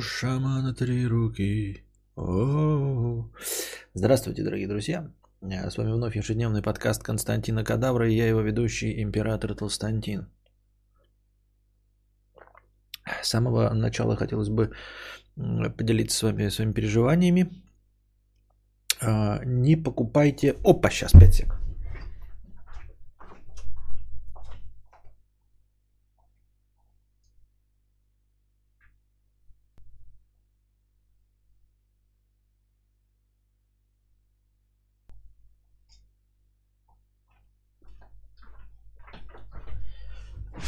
Шамана три руки. О-о-о. Здравствуйте, дорогие друзья. С вами вновь ежедневный подкаст Константина Кадавра и я его ведущий, император Толстантин. С самого начала хотелось бы поделиться с вами своими переживаниями. А, не покупайте... Опа, сейчас, 5 секунд.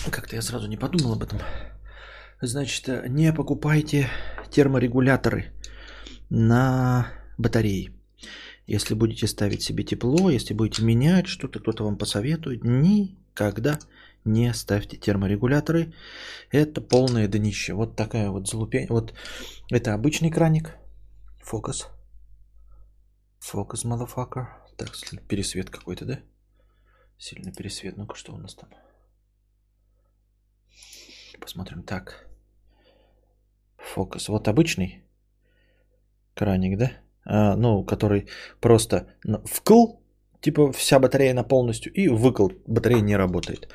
Как-то я сразу не подумал об этом. Значит, не покупайте терморегуляторы на батареи. Если будете ставить себе тепло, если будете менять что-то, кто-то вам посоветует, никогда не ставьте терморегуляторы. Это полное днище. Вот такая вот залупень. Вот это обычный краник. Фокус. Фокус, motherfucker. Так, пересвет какой-то, да? Сильный пересвет. Ну-ка, что у нас там? Посмотрим так. Фокус. Вот обычный краник, да? А, ну, который просто вкл, типа вся батарея на полностью, и выкл, батарея не работает.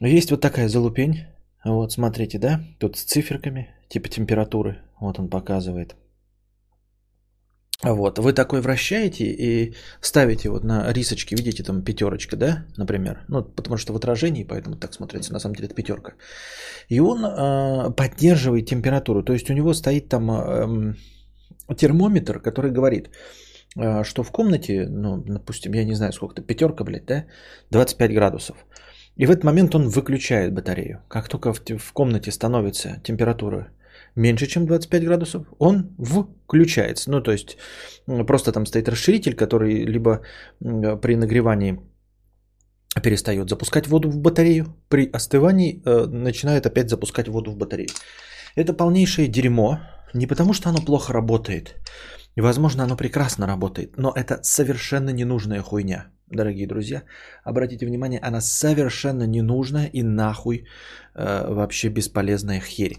Есть вот такая залупень. Вот, смотрите, да? Тут с циферками, типа температуры. Вот он показывает. Вот, вы такой вращаете и ставите вот на рисочке, видите, там пятерочка, да, например, ну, потому что в отражении, поэтому так смотрится, на самом деле это пятерка. И он э, поддерживает температуру, то есть у него стоит там э, термометр, который говорит, э, что в комнате, ну, допустим, я не знаю сколько-то, пятерка, блядь, да, 25 градусов. И в этот момент он выключает батарею. Как только в, в комнате становится температура меньше, чем 25 градусов, он включается. Ну, то есть просто там стоит расширитель, который либо при нагревании перестает запускать воду в батарею, при остывании э, начинает опять запускать воду в батарею. Это полнейшее дерьмо, не потому что оно плохо работает, и возможно оно прекрасно работает, но это совершенно ненужная хуйня, дорогие друзья. Обратите внимание, она совершенно ненужная и нахуй э, вообще бесполезная херь.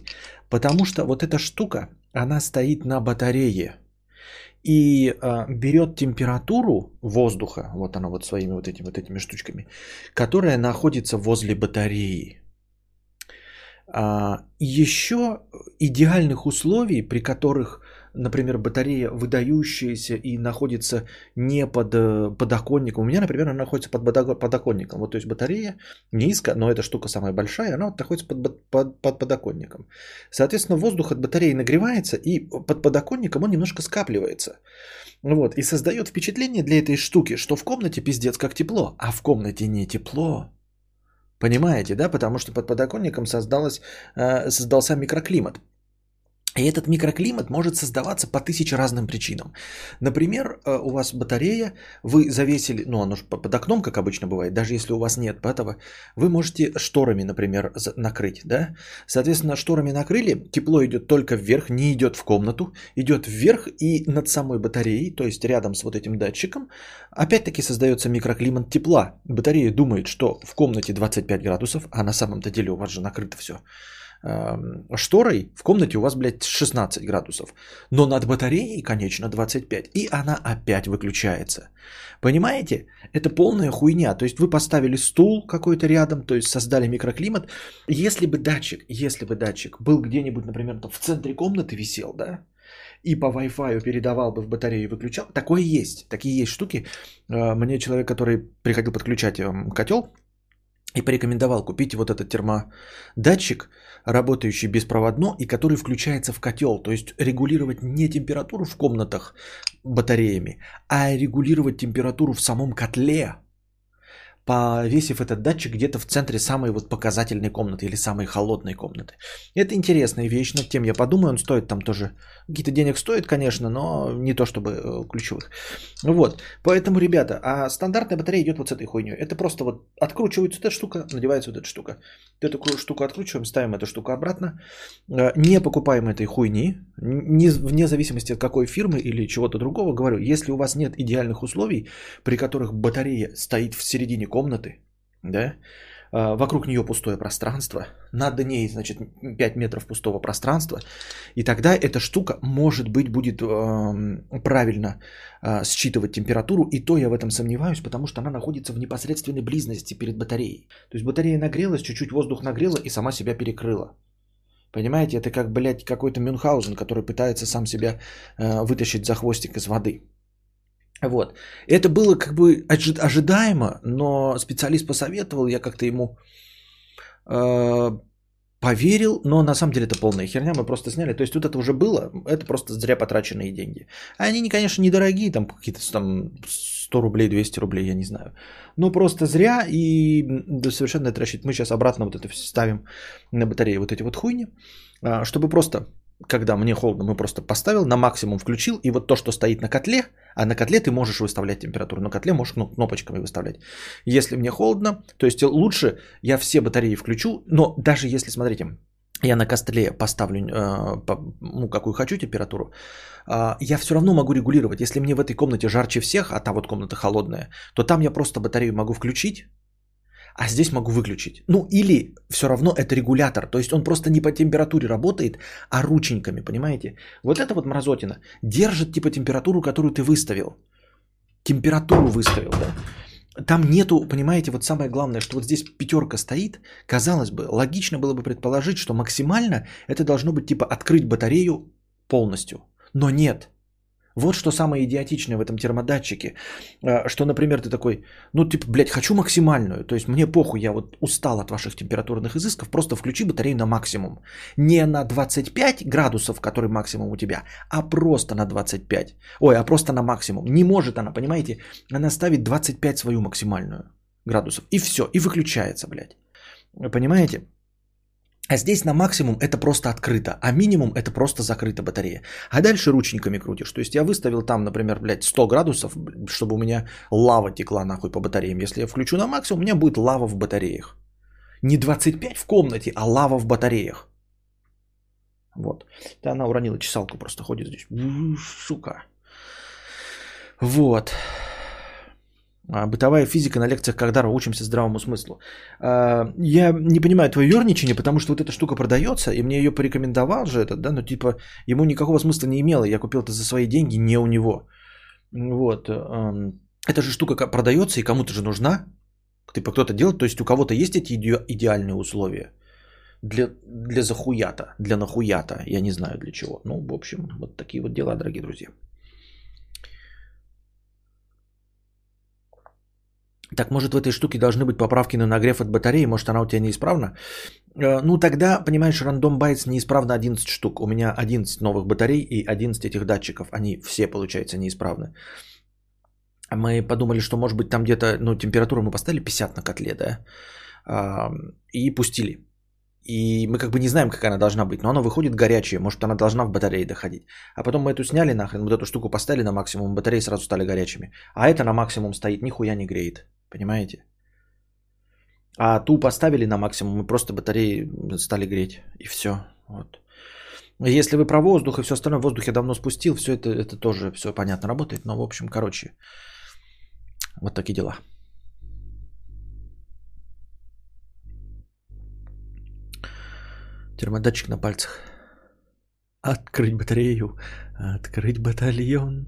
Потому что вот эта штука, она стоит на батарее и э, берет температуру воздуха, вот она вот своими вот этими вот этими штучками, которая находится возле батареи. А, еще идеальных условий, при которых например, батарея выдающаяся и находится не под э, подоконником. У меня, например, она находится под подоконником. Вот, то есть батарея низко, но эта штука самая большая, она вот находится под, под, под подоконником. Соответственно, воздух от батареи нагревается, и под подоконником он немножко скапливается. Вот, и создает впечатление для этой штуки, что в комнате пиздец как тепло, а в комнате не тепло. Понимаете, да? Потому что под подоконником создалось, э, создался микроклимат. И этот микроклимат может создаваться по тысяче разным причинам. Например, э, у вас батарея, вы завесили, ну оно же под окном, как обычно бывает, даже если у вас нет этого, вы можете шторами, например, накрыть, да? Соответственно, шторами накрыли, тепло идет только вверх, не идет в комнату, идет вверх и над самой батареей, то есть рядом с вот этим датчиком, опять-таки создается микроклимат тепла. Батарея думает, что в комнате 25 градусов, а на самом-то деле у вас же накрыто все шторой в комнате у вас, блядь, 16 градусов. Но над батареей, конечно, 25. И она опять выключается. Понимаете? Это полная хуйня. То есть вы поставили стул какой-то рядом, то есть создали микроклимат. Если бы датчик, если бы датчик был где-нибудь, например, в центре комнаты висел, да, и по Wi-Fi передавал бы в батарею и выключал. Такое есть. Такие есть штуки. А, мне человек, который приходил подключать котел, и порекомендовал купить вот этот термодатчик, работающий беспроводно и который включается в котел. То есть регулировать не температуру в комнатах батареями, а регулировать температуру в самом котле повесив этот датчик где-то в центре самой вот показательной комнаты или самой холодной комнаты. Это интересная вещь, над тем я подумаю, он стоит там тоже, какие-то денег стоит, конечно, но не то чтобы э, ключевых. Вот, поэтому, ребята, а стандартная батарея идет вот с этой хуйней. Это просто вот откручивается эта штука, надевается вот эта штука. Эту штуку откручиваем, ставим эту штуку обратно. Э, не покупаем этой хуйни, вне зависимости от какой фирмы или чего-то другого, говорю, если у вас нет идеальных условий, при которых батарея стоит в середине комнаты, да, э, вокруг нее пустое пространство, над ней, значит, 5 метров пустого пространства, и тогда эта штука, может быть, будет э, правильно э, считывать температуру, и то я в этом сомневаюсь, потому что она находится в непосредственной близости перед батареей. То есть батарея нагрелась, чуть-чуть воздух нагрела и сама себя перекрыла. Понимаете, это как, блядь, какой-то Мюнхгаузен, который пытается сам себя э, вытащить за хвостик из воды. Вот. Это было как бы ожидаемо, но специалист посоветовал, я как-то ему э, поверил, но на самом деле это полная херня, мы просто сняли. То есть тут это уже было, это просто зря потраченные деньги. Они, конечно, недорогие, там какие-то там 100 рублей, 200 рублей, я не знаю. Но просто зря и да, совершенно это рассчитывать. Мы сейчас обратно вот это ставим на батареи вот эти вот хуйни, а, чтобы просто когда мне холодно, мы просто поставил, на максимум включил, и вот то, что стоит на котле, а на котле ты можешь выставлять температуру, на котле можешь кнопочками выставлять. Если мне холодно, то есть лучше я все батареи включу, но даже если, смотрите, я на костле поставлю, э, ну, какую хочу температуру, э, я все равно могу регулировать. Если мне в этой комнате жарче всех, а та вот комната холодная, то там я просто батарею могу включить, а здесь могу выключить. Ну или все равно это регулятор, то есть он просто не по температуре работает, а рученьками, понимаете? Вот это вот мразотина держит типа температуру, которую ты выставил. Температуру выставил, да? Там нету, понимаете, вот самое главное, что вот здесь пятерка стоит, казалось бы, логично было бы предположить, что максимально это должно быть типа открыть батарею полностью. Но нет, вот что самое идиотичное в этом термодатчике, э, что, например, ты такой, ну, типа, блядь, хочу максимальную, то есть мне похуй, я вот устал от ваших температурных изысков, просто включи батарею на максимум. Не на 25 градусов, который максимум у тебя, а просто на 25. Ой, а просто на максимум. Не может она, понимаете, она ставит 25 свою максимальную градусов, и все, и выключается, блядь. Понимаете? А здесь на максимум это просто открыто, а минимум это просто закрыта батарея. А дальше ручниками крутишь. То есть я выставил там, например, блядь, 100 градусов, чтобы у меня лава текла нахуй по батареям. Если я включу на максимум, у меня будет лава в батареях. Не 25 в комнате, а лава в батареях. Вот. Да она уронила чесалку, просто ходит здесь. Сука. Вот. А, бытовая физика на лекциях Кагдарова учимся здравому смыслу. А, я не понимаю твое ерничание, потому что вот эта штука продается, и мне ее порекомендовал же этот, да, но типа ему никакого смысла не имело. Я купил это за свои деньги, не у него. Вот. Эта же штука продается и кому-то же нужна. Типа кто-то делает, то есть у кого-то есть эти идеальные условия для, для захуята, для нахуята, я не знаю для чего. Ну, в общем, вот такие вот дела, дорогие друзья. Так может в этой штуке должны быть поправки на нагрев от батареи, может она у тебя неисправна? Э, ну тогда, понимаешь, рандом байтс неисправно 11 штук. У меня 11 новых батарей и 11 этих датчиков. Они все, получается, неисправны. Мы подумали, что может быть там где-то, ну температуру мы поставили 50 на котле, да? И пустили. И мы как бы не знаем, как она должна быть, но она выходит горячая, может она должна в батарее доходить. А потом мы эту сняли нахрен, вот эту штуку поставили на максимум, батареи сразу стали горячими. А это на максимум стоит, нихуя не греет. Понимаете? А ту поставили на максимум, и просто батареи стали греть. И все. Вот. Если вы про воздух и все остальное, воздух я давно спустил, все это, это тоже все понятно работает. Но, в общем, короче, вот такие дела. Термодатчик на пальцах. Открыть батарею, открыть батальон.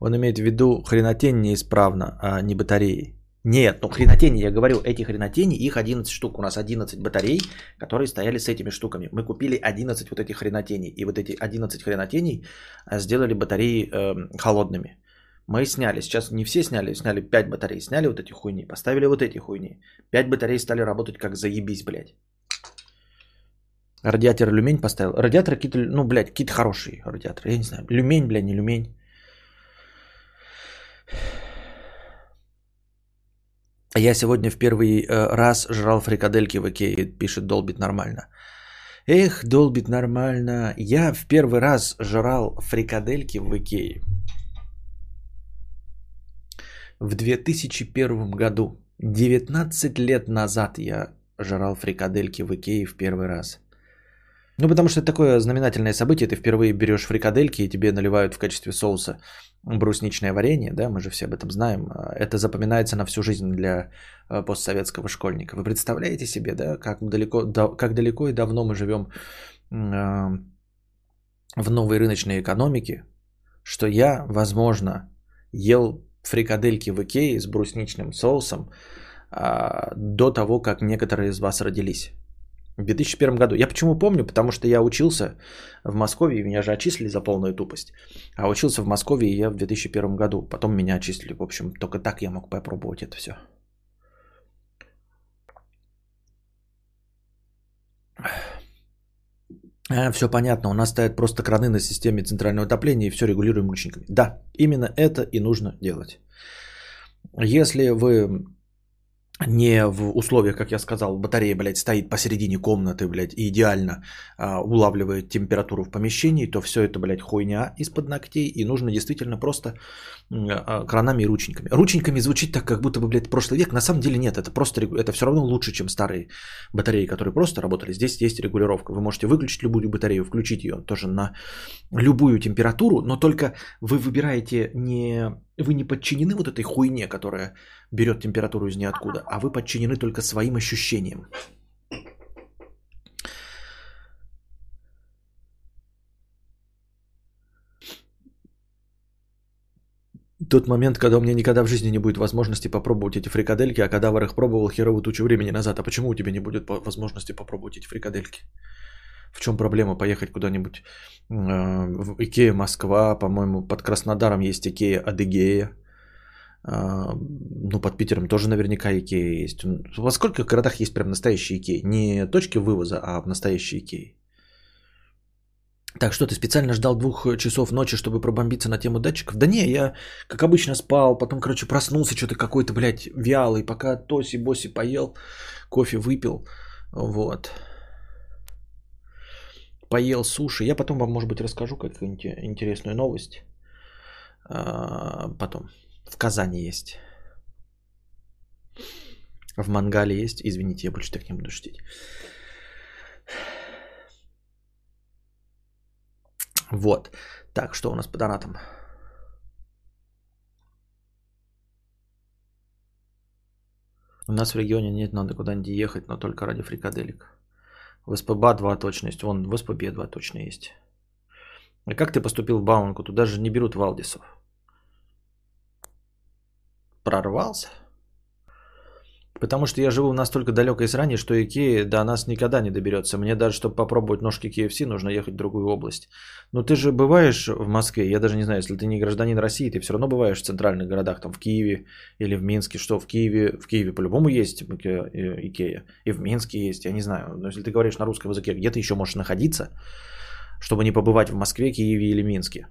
Он имеет в виду хренотень неисправно, а не батареи. Нет, ну хренотени, я говорю, эти хренотени, их 11 штук. У нас 11 батарей, которые стояли с этими штуками. Мы купили 11 вот этих хренотений. И вот эти 11 хренотений а, сделали батареи э, холодными. Мы сняли, сейчас не все сняли, сняли 5 батарей. Сняли вот эти хуйни, поставили вот эти хуйни. 5 батарей стали работать как заебись, блядь. Радиатор люмень поставил. Радиаторы какие-то, ну, блядь, какие-то хорошие радиаторы. Я не знаю, люмень, блядь, не люмень. Я сегодня в первый э, раз жрал фрикадельки в Икее, пишет Долбит нормально. Эх, Долбит нормально. Я в первый раз жрал фрикадельки в Икее. В 2001 году, 19 лет назад я жрал фрикадельки в Икее в первый раз. Ну, потому что это такое знаменательное событие. Ты впервые берешь фрикадельки, и тебе наливают в качестве соуса брусничное варенье, да, мы же все об этом знаем. Это запоминается на всю жизнь для э, постсоветского школьника. Вы представляете себе, да, как далеко, да, как далеко и давно мы живем э, в новой рыночной экономике, что я, возможно, ел фрикадельки в Икее с брусничным соусом э, до того, как некоторые из вас родились. В 2001 году. Я почему помню? Потому что я учился в Москве, меня же отчислили за полную тупость. А учился в Москве я в 2001 году. Потом меня отчислили. В общем, только так я мог попробовать это все. А, все понятно, у нас стоят просто краны на системе центрального отопления и все регулируем ручниками. Да, именно это и нужно делать. Если вы не в условиях, как я сказал, батарея, блядь, стоит посередине комнаты, блядь, и идеально а, улавливает температуру в помещении, то все это, блядь, хуйня из-под ногтей, и нужно действительно просто кранами и ручниками. Ручниками звучит так, как будто бы, блядь, прошлый век. На самом деле нет, это просто, это все равно лучше, чем старые батареи, которые просто работали. Здесь есть регулировка. Вы можете выключить любую батарею, включить ее тоже на любую температуру, но только вы выбираете не... Вы не подчинены вот этой хуйне, которая берет температуру из ниоткуда, а вы подчинены только своим ощущениям. Тот момент, когда у меня никогда в жизни не будет возможности попробовать эти фрикадельки, а кадавр их пробовал херово тучу времени назад. А почему у тебя не будет возможности попробовать эти фрикадельки? В чем проблема поехать куда-нибудь э, в Икея Москва, по-моему, под Краснодаром есть Икея Адыгея. А, ну, под Питером тоже наверняка Икея есть. Во сколько городах есть прям настоящие Икеи? Не точки вывоза, а настоящие Икеи. Так что ты специально ждал двух часов ночи, чтобы пробомбиться на тему датчиков? Да не, я, как обычно, спал, потом, короче, проснулся что-то какой-то, блядь, вялый, пока тоси-боси поел, кофе выпил, вот. Поел суши. Я потом вам, может быть, расскажу какую-нибудь интересную новость. А, потом. В Казани есть. В Мангале есть. Извините, я больше так не буду шутить. Вот. Так, что у нас по донатам? У нас в регионе нет, надо куда-нибудь ехать, но только ради фрикаделек. В СПБ 2 точность. Вон, в СПБ 2 точно есть. А как ты поступил в Баунку? Туда же не берут Валдисов прорвался. Потому что я живу в настолько далекой стране, что Икея до нас никогда не доберется. Мне даже, чтобы попробовать ножки KFC, нужно ехать в другую область. Но ты же бываешь в Москве, я даже не знаю, если ты не гражданин России, ты все равно бываешь в центральных городах, там в Киеве или в Минске. Что в Киеве? В Киеве по-любому есть Икея. И в Минске есть, я не знаю. Но если ты говоришь на русском языке, где ты еще можешь находиться, чтобы не побывать в Москве, Киеве или Минске?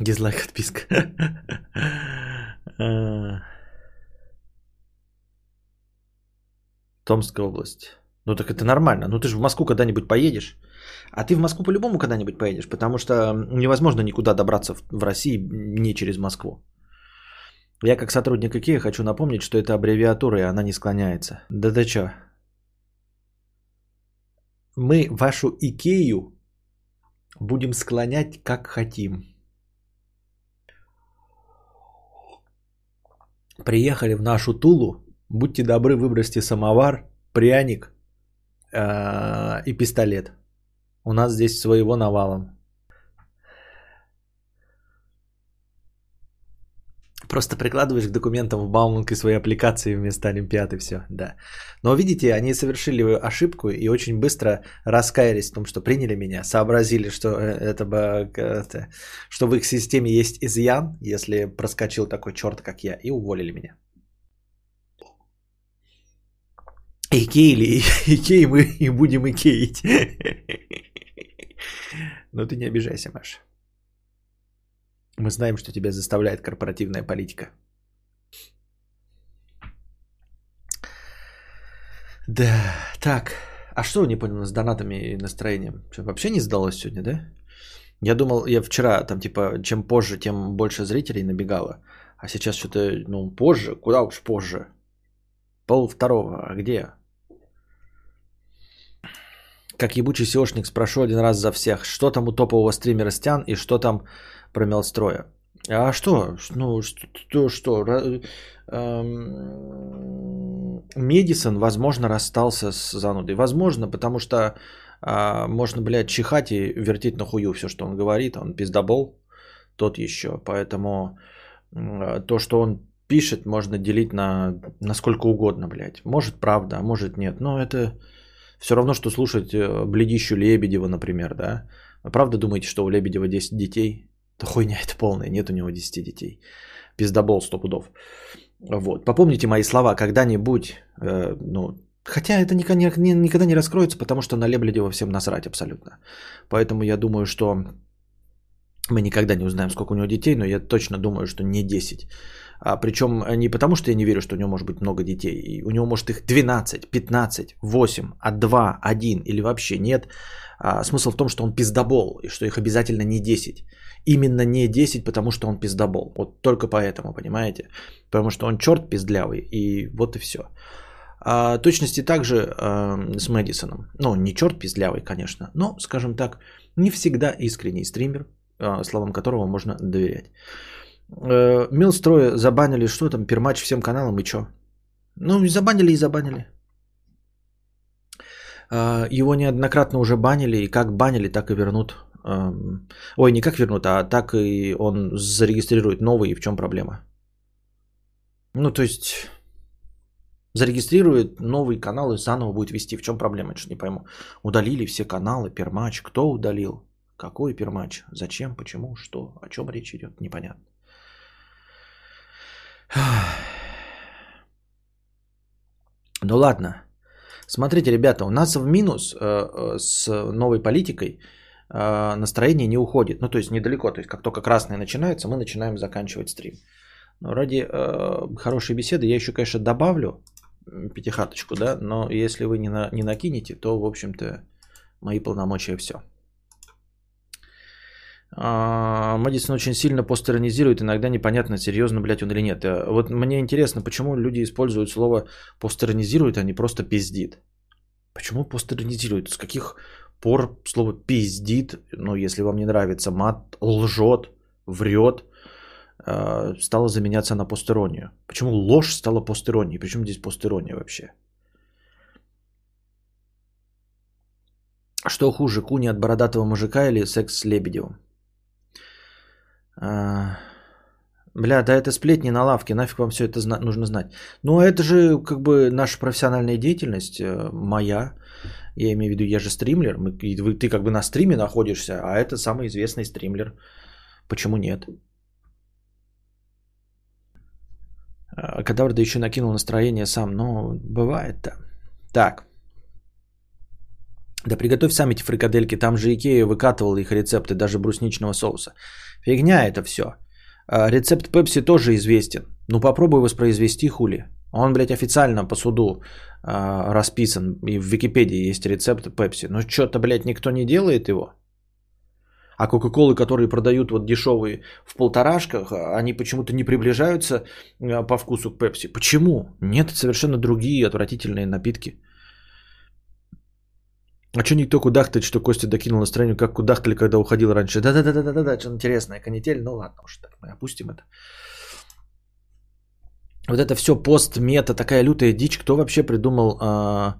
Дизлайк, отписка. А. Томская область. Ну так это нормально. Ну ты же в Москву когда-нибудь поедешь. А ты в Москву по-любому когда-нибудь поедешь, потому что невозможно никуда добраться в России не через Москву. Я как сотрудник Икеи хочу напомнить, что это аббревиатура, и она не склоняется. Да ты чё? Мы вашу Икею будем склонять как хотим. Приехали в нашу Тулу, будьте добры, выбросьте самовар, пряник э, и пистолет. У нас здесь своего навалом. Просто прикладываешь к документам в Бауманг и свои аппликации вместо Олимпиады, все, да. Но видите, они совершили ошибку и очень быстро раскаялись в том, что приняли меня, сообразили, что э, это бы, это, что в их системе есть изъян, если проскочил такой черт, как я, и уволили меня. Икеили, икей мы и будем икеить. Но ты не обижайся, Маша. Мы знаем, что тебя заставляет корпоративная политика. Да, так. А что не понял с донатами и настроением? Что, вообще не сдалось сегодня, да? Я думал, я вчера там типа, чем позже, тем больше зрителей набегало. А сейчас что-то, ну, позже. Куда уж позже? Пол второго. А где? Как ебучий SEOшник спрошу один раз за всех. Что там у топового стримера Стян и что там про Мелстроя? А что? Ну, что? что? Эм, Медисон, возможно, расстался с занудой. Возможно, потому что а, можно, блядь, чихать и вертеть на хую все, что он говорит. Он пиздобол тот еще. Поэтому то, что он пишет, можно делить на, на сколько угодно, блядь. Может правда, а может нет. Но это все равно, что слушать э, бледищу Лебедева, например, да. правда думаете, что у Лебедева 10 детей? Да хуйня это полная, нет у него 10 детей. Пиздобол сто пудов. Вот. Попомните мои слова, когда-нибудь, э, ну, хотя это никогда, никогда не раскроется, потому что на Лебедева всем насрать абсолютно. Поэтому я думаю, что мы никогда не узнаем, сколько у него детей, но я точно думаю, что не 10. А, причем не потому, что я не верю, что у него может быть много детей. И у него может их 12, 15, 8, а 2, 1 или вообще нет. А, смысл в том, что он пиздобол, и что их обязательно не 10. Именно не 10, потому что он пиздобол. Вот только поэтому, понимаете? Потому что он черт пиздлявый, и вот и все. А, точности также а, с Мэдисоном. Ну, не черт пиздлявый, конечно, но, скажем так, не всегда искренний стример, а, словам которого можно доверять. Э, Милстроя забанили, что там, пермач всем каналам и что? Ну, забанили и забанили. А, его неоднократно уже банили, и как банили, так и вернут. Ой, не как вернут, а так и он зарегистрирует новый, и в чем проблема? Ну, то есть, зарегистрирует новый канал и заново будет вести. В чем проблема? Я не пойму. Удалили все каналы, пермач. Кто удалил? Какой пермач? Зачем? Почему? Что? О чем речь идет? Непонятно. Ну ладно. Смотрите, ребята, у нас в минус э, э, с новой политикой э, настроение не уходит. Ну, то есть недалеко. То есть как только красное начинается, мы начинаем заканчивать стрим. Но ради хорошей беседы я еще, конечно, добавлю пятихаточку, да, но если вы не, на, не накинете, то, в общем-то, мои полномочия все. А, Мэдисон очень сильно постеронизирует, иногда непонятно, серьезно, блядь, он или нет. Э, вот мне интересно, почему люди используют слово постеронизирует, а не просто пиздит. Почему постеронизирует? С каких пор слово пиздит, ну, если вам не нравится мат, лжет, врет, э, стало заменяться на постеронию? Почему ложь стала постеронией? Причем здесь постерония вообще? Что хуже, куни от бородатого мужика или секс с Лебедевым? А, бля, да это сплетни на лавке, нафиг вам все это нужно знать. Ну, это же как бы наша профессиональная деятельность, э, моя. Я имею в виду, я же стримлер. Ты как бы на стриме находишься, а это самый известный стримлер. Почему нет? А, Кадавр да еще накинул настроение сам. Ну, бывает-то. Так. Да приготовь сами эти фрикадельки, там же Икея выкатывала их рецепты, даже брусничного соуса. Фигня это все. А, рецепт Пепси тоже известен. Ну попробуй воспроизвести хули. Он, блядь, официально по суду а, расписан. И в Википедии есть рецепт Пепси. Но что-то, блядь, никто не делает его. А Кока-Колы, которые продают вот дешевые в полторашках, они почему-то не приближаются а, по вкусу к Пепси. Почему? Нет, совершенно другие отвратительные напитки. А что никто кудахтает, что Костя докинул настроение, как кудахтали, когда уходил раньше? Да-да-да-да-да-да, что интересное, канитель, ну ладно уж так, мы опустим это. Вот это все пост-мета, такая лютая дичь. Кто вообще придумал а,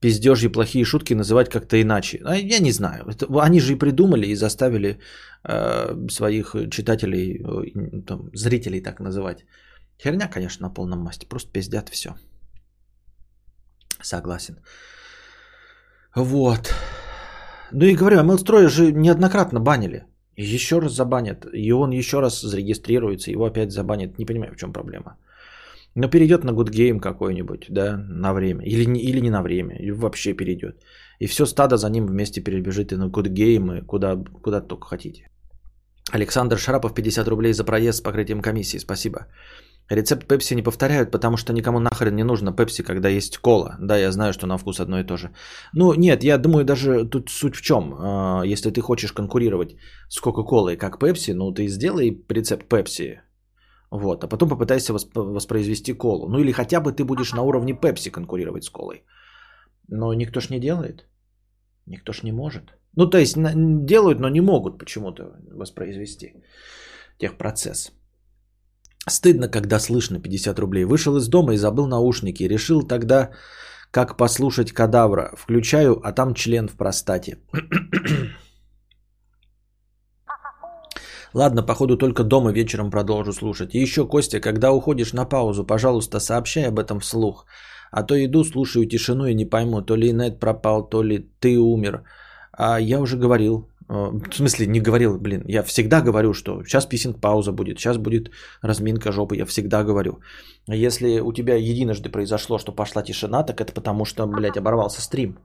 пиздежи и плохие шутки называть как-то иначе? А, я не знаю. Это, они же и придумали, и заставили а, своих читателей, э, там, зрителей так называть. Херня, конечно, на полном масте. Просто пиздят все. Согласен. Вот. Ну и говорю, Мелстроя же неоднократно банили. Еще раз забанят. И он еще раз зарегистрируется, его опять забанят. Не понимаю, в чем проблема. Но перейдет на Good Game какой-нибудь, да, на время. Или не, или не на время, или вообще перейдет. И все стадо за ним вместе перебежит и на Good Game, и куда, куда только хотите. Александр Шарапов, 50 рублей за проезд с покрытием комиссии. Спасибо. Рецепт пепси не повторяют, потому что никому нахрен не нужно пепси, когда есть кола. Да, я знаю, что на вкус одно и то же. Ну, нет, я думаю, даже тут суть в чем. А, если ты хочешь конкурировать с Кока-Колой как пепси, ну, ты сделай рецепт пепси. Вот, а потом попытайся воспроизвести колу. Ну или хотя бы ты будешь на уровне пепси конкурировать с колой. Но никто ж не делает. Никто ж не может. Ну, то есть делают, но не могут почему-то воспроизвести техпроцесс. Стыдно, когда слышно 50 рублей. Вышел из дома и забыл наушники. Решил тогда, как послушать кадавра. Включаю, а там член в простате. Ладно, походу только дома вечером продолжу слушать. И еще, Костя, когда уходишь на паузу, пожалуйста, сообщай об этом вслух. А то иду, слушаю тишину и не пойму, то ли нет пропал, то ли ты умер. А я уже говорил, в смысле, не говорил, блин, я всегда говорю, что сейчас писинг пауза будет, сейчас будет разминка жопы, я всегда говорю. Если у тебя единожды произошло, что пошла тишина, так это потому что, блядь, оборвался стрим.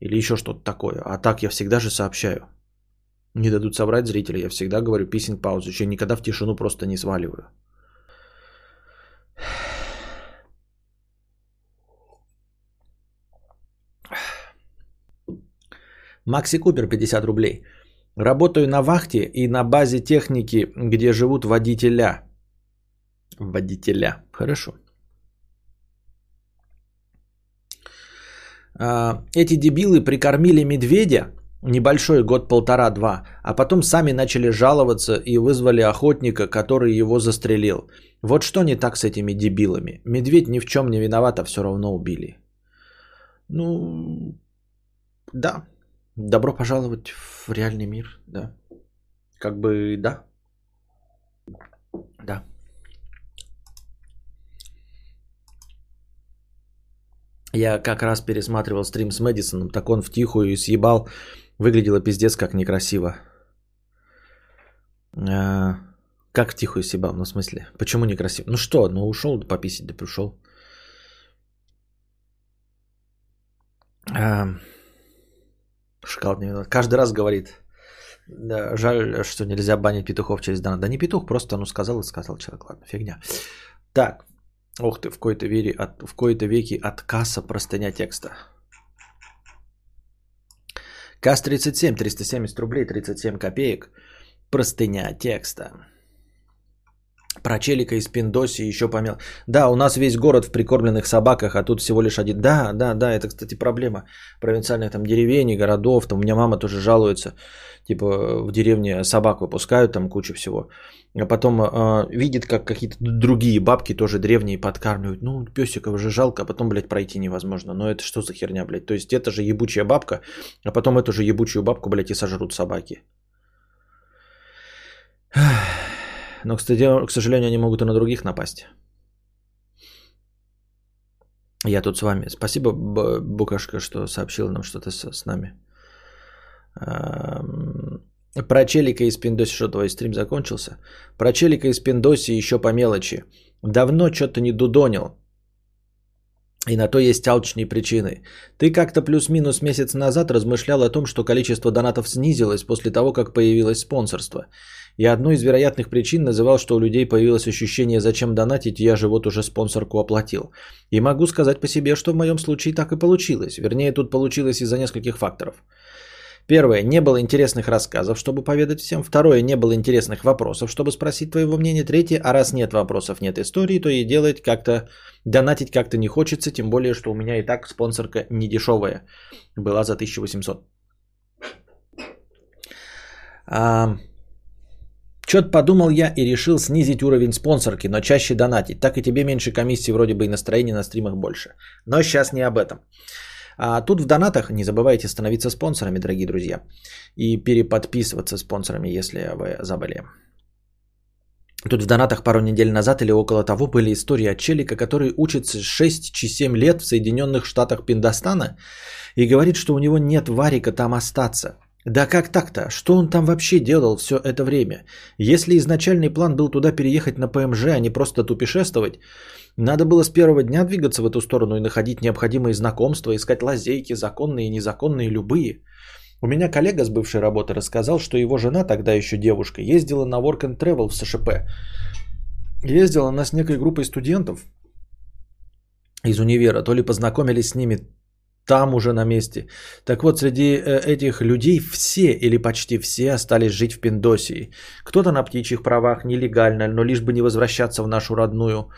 Или еще что-то такое. А так я всегда же сообщаю не дадут собрать зрители. Я всегда говорю писинг паузу. Еще никогда в тишину просто не сваливаю. Макси Купер 50 рублей. Работаю на вахте и на базе техники, где живут водителя. Водителя. Хорошо. А, эти дебилы прикормили медведя Небольшой год полтора-два, а потом сами начали жаловаться и вызвали охотника, который его застрелил. Вот что не так с этими дебилами? Медведь ни в чем не виноват, а все равно убили. Ну, да. Добро пожаловать в реальный мир, да. Как бы, да. Да. Я как раз пересматривал стрим с Мэдисоном, так он втихую съебал Выглядело пиздец как некрасиво. А, как тихо съебал? Ну, в смысле, почему некрасиво? Ну что, ну ушел пописить, да пришел. А, шоколад не виноват. Каждый раз говорит, да, жаль, что нельзя банить петухов через донат. Да не петух, просто ну сказал и сказал человек. Ладно, фигня. Так, ох ты, в кои-то, вере, от, в кои-то веки откаса простыня текста. КАС-37, 370 рублей, 37 копеек. Простыня текста. Про челика из Пиндоси еще помел. Да, у нас весь город в прикормленных собаках, а тут всего лишь один. Да, да, да, это, кстати, проблема провинциальных там деревень, городов. Там у меня мама тоже жалуется. Типа в деревне собак выпускают, там куча всего. А потом э, видит, как какие-то другие бабки тоже древние подкармливают. Ну, песика уже жалко, а потом, блядь, пройти невозможно. Но это что за херня, блядь? То есть это же ебучая бабка, а потом эту же ебучую бабку, блядь, и сожрут собаки. Но, кстати, к сожалению, они могут и на других напасть. Я тут с вами. Спасибо, Букашка, что сообщила нам что-то с, нами. Про челика из Пиндоси, что твой стрим закончился? Про челика из Пиндоси еще по мелочи. Давно что-то не дудонил. И на то есть алчные причины. Ты как-то плюс-минус месяц назад размышлял о том, что количество донатов снизилось после того, как появилось спонсорство. И одной из вероятных причин называл, что у людей появилось ощущение, зачем донатить, я же вот уже спонсорку оплатил. И могу сказать по себе, что в моем случае так и получилось. Вернее, тут получилось из-за нескольких факторов. Первое, не было интересных рассказов, чтобы поведать всем. Второе, не было интересных вопросов, чтобы спросить твоего мнения. Третье, а раз нет вопросов, нет истории, то и делать как-то, донатить как-то не хочется, тем более, что у меня и так спонсорка не дешевая. Была за 1800. А, Чё-то подумал я и решил снизить уровень спонсорки, но чаще донатить. Так и тебе меньше комиссии вроде бы и настроения на стримах больше. Но сейчас не об этом. А тут в донатах не забывайте становиться спонсорами, дорогие друзья. И переподписываться спонсорами, если вы забыли. Тут в донатах пару недель назад или около того были истории от челика, который учится 6-7 лет в Соединенных Штатах Пиндостана и говорит, что у него нет варика там остаться. Да как так-то? Что он там вообще делал все это время? Если изначальный план был туда переехать на ПМЖ, а не просто тупешествовать, надо было с первого дня двигаться в эту сторону и находить необходимые знакомства, искать лазейки, законные и незаконные, любые. У меня коллега с бывшей работы рассказал, что его жена, тогда еще девушка, ездила на Work and Travel в СШП. Ездила она с некой группой студентов из универа, то ли познакомились с ними там уже на месте. Так вот, среди э, этих людей все или почти все остались жить в Пиндосии. Кто-то на птичьих правах нелегально, но лишь бы не возвращаться в нашу родную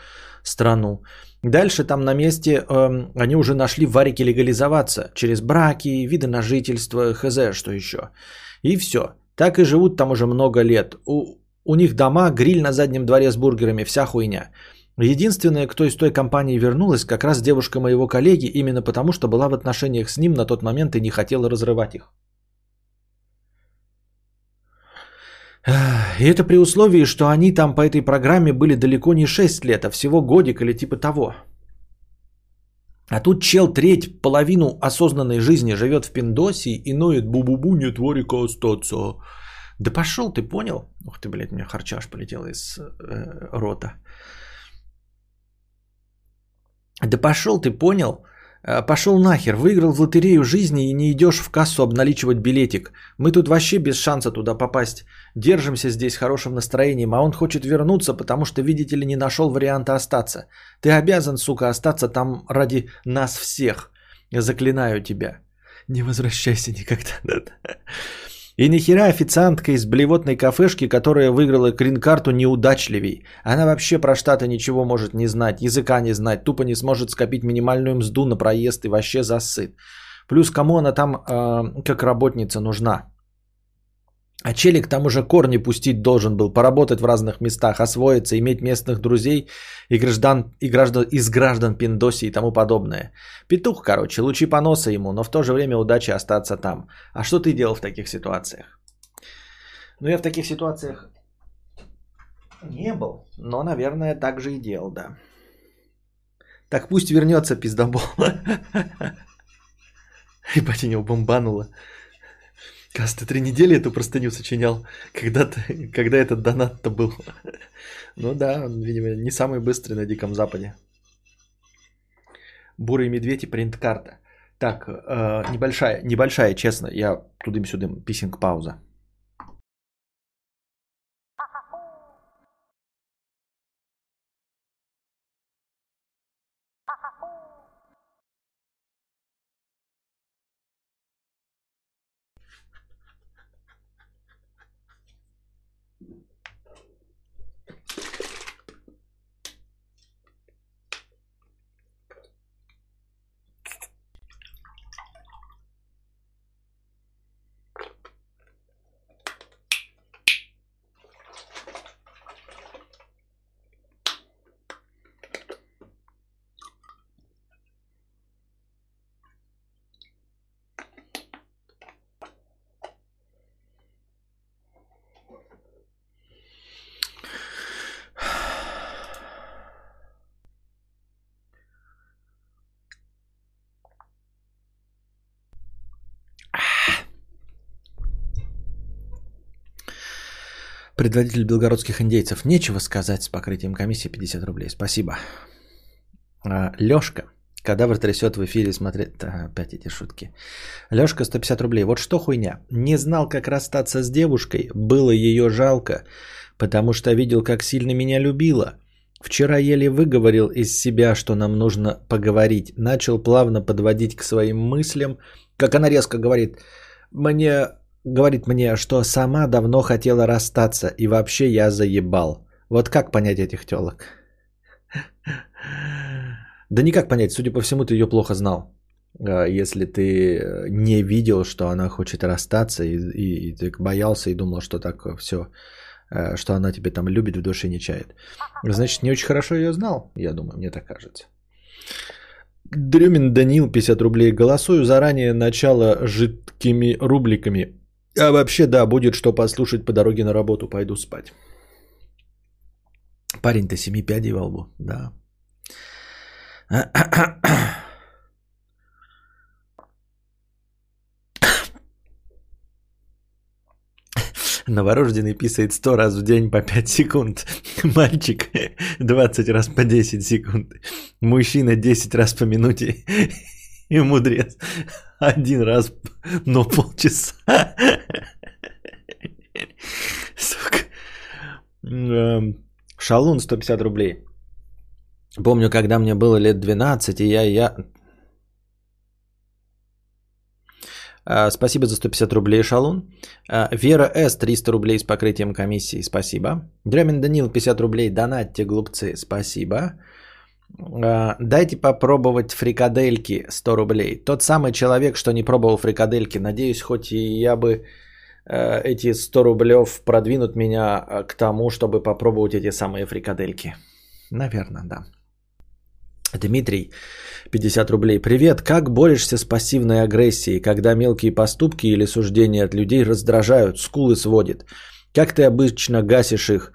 страну. Дальше там на месте э, они уже нашли в Варике легализоваться через браки, виды на жительство, хз, что еще. И все. Так и живут там уже много лет. У, у них дома, гриль на заднем дворе с бургерами, вся хуйня. Единственное, кто из той компании вернулась, как раз девушка моего коллеги, именно потому, что была в отношениях с ним на тот момент и не хотела разрывать их. И это при условии, что они там по этой программе были далеко не 6 лет, а всего годик или типа того. А тут чел треть, половину осознанной жизни живет в Пиндосии и ноет бу-бу-бу, нет варика остаться. Да пошел, ты понял? Ух ты, блядь, у меня харчаш полетел из э, рота. Да пошел, ты понял? Э, пошел нахер, выиграл в лотерею жизни и не идешь в кассу обналичивать билетик. Мы тут вообще без шанса туда попасть. Держимся здесь хорошим настроением, а он хочет вернуться, потому что, видите ли, не нашел варианта остаться. Ты обязан, сука, остаться там ради нас всех. Я заклинаю тебя. Не возвращайся никогда. И нихера официантка из блевотной кафешки, которая выиграла крин-карту неудачливей. Она вообще про Штаты ничего может не знать, языка не знать, тупо не сможет скопить минимальную мзду на проезд и вообще засыт. Плюс кому она там э, как работница нужна? А челик там уже корни пустить должен был, поработать в разных местах, освоиться, иметь местных друзей и, граждан, и граждан, из граждан Пиндоси и тому подобное. Петух, короче, лучи поноса ему, но в то же время удачи остаться там. А что ты делал в таких ситуациях? Ну, я в таких ситуациях не был, но, наверное, так же и делал, да. Так пусть вернется пиздобол. Ебать, его бомбануло. Каз, ты три недели эту простыню сочинял, когда, ты, когда этот донат-то был. ну да, он, видимо, не самый быстрый на Диком Западе. Бурый медведь и принт-карта. Так, э, небольшая, небольшая, честно, я тудым-сюдым, писинг Предводитель белгородских индейцев. Нечего сказать с покрытием комиссии 50 рублей. Спасибо. А, Лёшка. Кадавр трясет в эфире смотреть... Да, опять эти шутки. Лёшка, 150 рублей. Вот что хуйня. Не знал, как расстаться с девушкой. Было ее жалко, потому что видел, как сильно меня любила. Вчера еле выговорил из себя, что нам нужно поговорить. Начал плавно подводить к своим мыслям. Как она резко говорит, мне говорит мне, что сама давно хотела расстаться и вообще я заебал. Вот как понять этих телок? Да никак понять, судя по всему, ты ее плохо знал. А, если ты э, не видел, что она хочет расстаться, и, и, и ты боялся и думал, что так все, э, что она тебя там любит, в душе не чает. Значит, не очень хорошо ее знал, я думаю, мне так кажется. Дрюмин Данил, 50 рублей. Голосую заранее начало жидкими рубликами. А вообще, да, будет что послушать по дороге на работу. Пойду спать. Парень-то семи пядей во лбу, да. Новорожденный писает 100 раз в день по 5 секунд. Мальчик 20 раз по 10 секунд. Мужчина 10 раз по минуте. И мудрец один раз, но полчаса. Сука. Эм, шалун 150 рублей. Помню, когда мне было лет 12, и я, я... А, спасибо за 150 рублей, Шалун. А, Вера С. 300 рублей с покрытием комиссии. Спасибо. Дремин Данил 50 рублей. Донатьте, глупцы. Спасибо. А, дайте попробовать фрикадельки 100 рублей. Тот самый человек, что не пробовал фрикадельки. Надеюсь, хоть и я бы эти 100 рублев продвинут меня к тому, чтобы попробовать эти самые фрикадельки. Наверное, да. Дмитрий, 50 рублей. Привет, как борешься с пассивной агрессией, когда мелкие поступки или суждения от людей раздражают, скулы сводит? Как ты обычно гасишь их?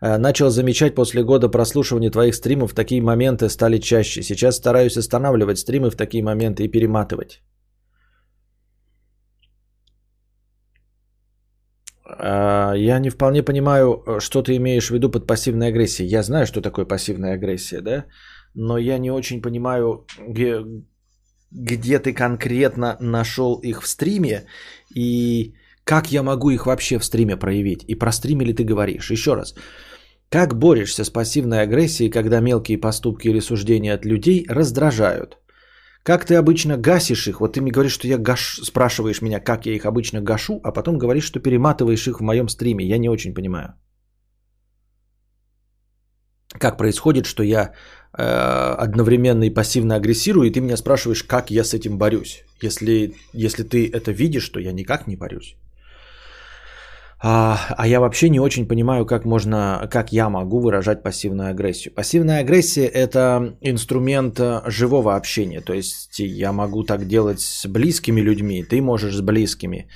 Э, начал замечать после года прослушивания твоих стримов, такие моменты стали чаще. Сейчас стараюсь останавливать стримы в такие моменты и перематывать. Э, я не вполне понимаю, что ты имеешь в виду под пассивной агрессией. Я знаю, что такое пассивная агрессия, да? но я не очень понимаю, где, где ты конкретно нашел их в стриме и как я могу их вообще в стриме проявить. И про стриме ли ты говоришь? Еще раз. Как борешься с пассивной агрессией, когда мелкие поступки или суждения от людей раздражают? Как ты обычно гасишь их? Вот ты мне говоришь, что я гаш... спрашиваешь меня, как я их обычно гашу, а потом говоришь, что перематываешь их в моем стриме. Я не очень понимаю. Как происходит, что я Э, одновременно и пассивно агрессирую, и ты меня спрашиваешь, как я с этим борюсь. Если, если ты это видишь, то я никак не борюсь. А, а я вообще не очень понимаю, как можно, как я могу выражать пассивную агрессию. Пассивная агрессия – это инструмент живого общения. То есть я могу так делать с близкими людьми, ты можешь с близкими.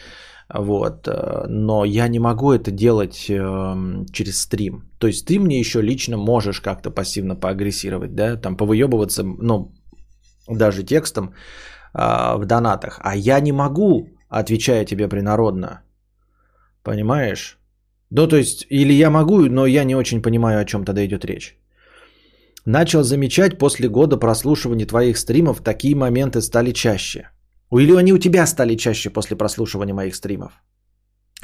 Вот. Э, но я не могу это делать эм, через стрим. То есть ты мне еще лично можешь как-то пассивно поагрессировать, да, там повыебываться, ну, даже текстом э, в донатах. А я не могу, отвечая тебе принародно. Понимаешь? Ну, то есть, или я могу, но я не очень понимаю, о чем тогда идет речь. Начал замечать после года прослушивания твоих стримов, такие моменты стали чаще – или они у тебя стали чаще после прослушивания моих стримов?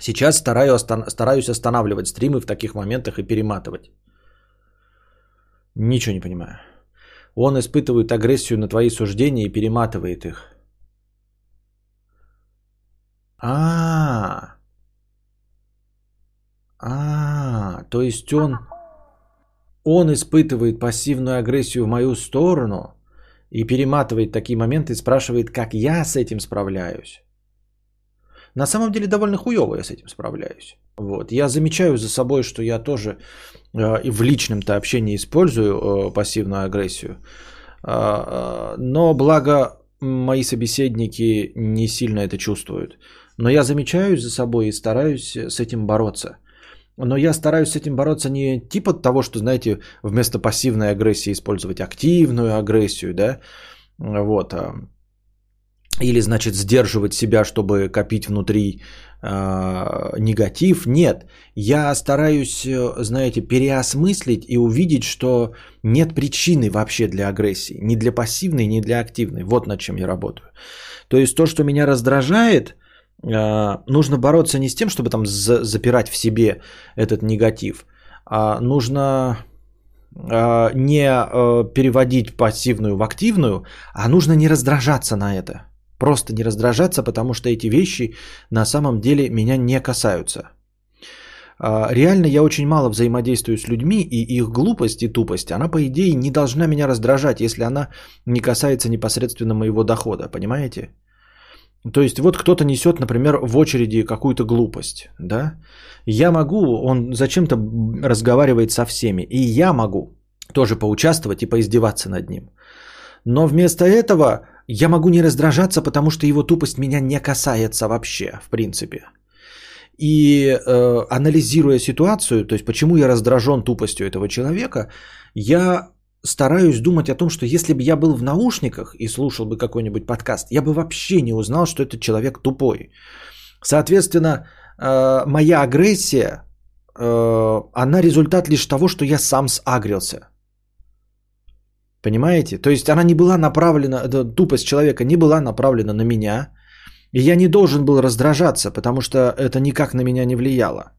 Сейчас стараюсь, стараюсь останавливать стримы в таких моментах и перематывать. Ничего не понимаю. Он испытывает агрессию на твои суждения и перематывает их. А, а, то есть он, он испытывает пассивную агрессию в мою сторону, и перематывает такие моменты и спрашивает, как я с этим справляюсь. На самом деле довольно хуево я с этим справляюсь. Вот. Я замечаю за собой, что я тоже э, в личном-то общении использую э, пассивную агрессию. Э, э, но благо мои собеседники не сильно это чувствуют. Но я замечаю за собой и стараюсь с этим бороться. Но я стараюсь с этим бороться не типа того, что, знаете, вместо пассивной агрессии использовать активную агрессию, да, вот, а, или, значит, сдерживать себя, чтобы копить внутри э, негатив. Нет, я стараюсь, знаете, переосмыслить и увидеть, что нет причины вообще для агрессии. Ни для пассивной, ни для активной. Вот над чем я работаю. То есть то, что меня раздражает, нужно бороться не с тем, чтобы там запирать в себе этот негатив, а нужно а, не а, переводить пассивную в активную, а нужно не раздражаться на это. Просто не раздражаться, потому что эти вещи на самом деле меня не касаются. Реально я очень мало взаимодействую с людьми, и их глупость и тупость, она по идее не должна меня раздражать, если она не касается непосредственно моего дохода, понимаете? То есть вот кто-то несет, например, в очереди какую-то глупость, да? Я могу, он зачем-то разговаривает со всеми, и я могу тоже поучаствовать и поиздеваться над ним. Но вместо этого я могу не раздражаться, потому что его тупость меня не касается вообще, в принципе. И э, анализируя ситуацию, то есть почему я раздражен тупостью этого человека, я стараюсь думать о том, что если бы я был в наушниках и слушал бы какой-нибудь подкаст, я бы вообще не узнал, что этот человек тупой. Соответственно, э, моя агрессия, э, она результат лишь того, что я сам сагрился. Понимаете? То есть она не была направлена, тупость человека не была направлена на меня, и я не должен был раздражаться, потому что это никак на меня не влияло.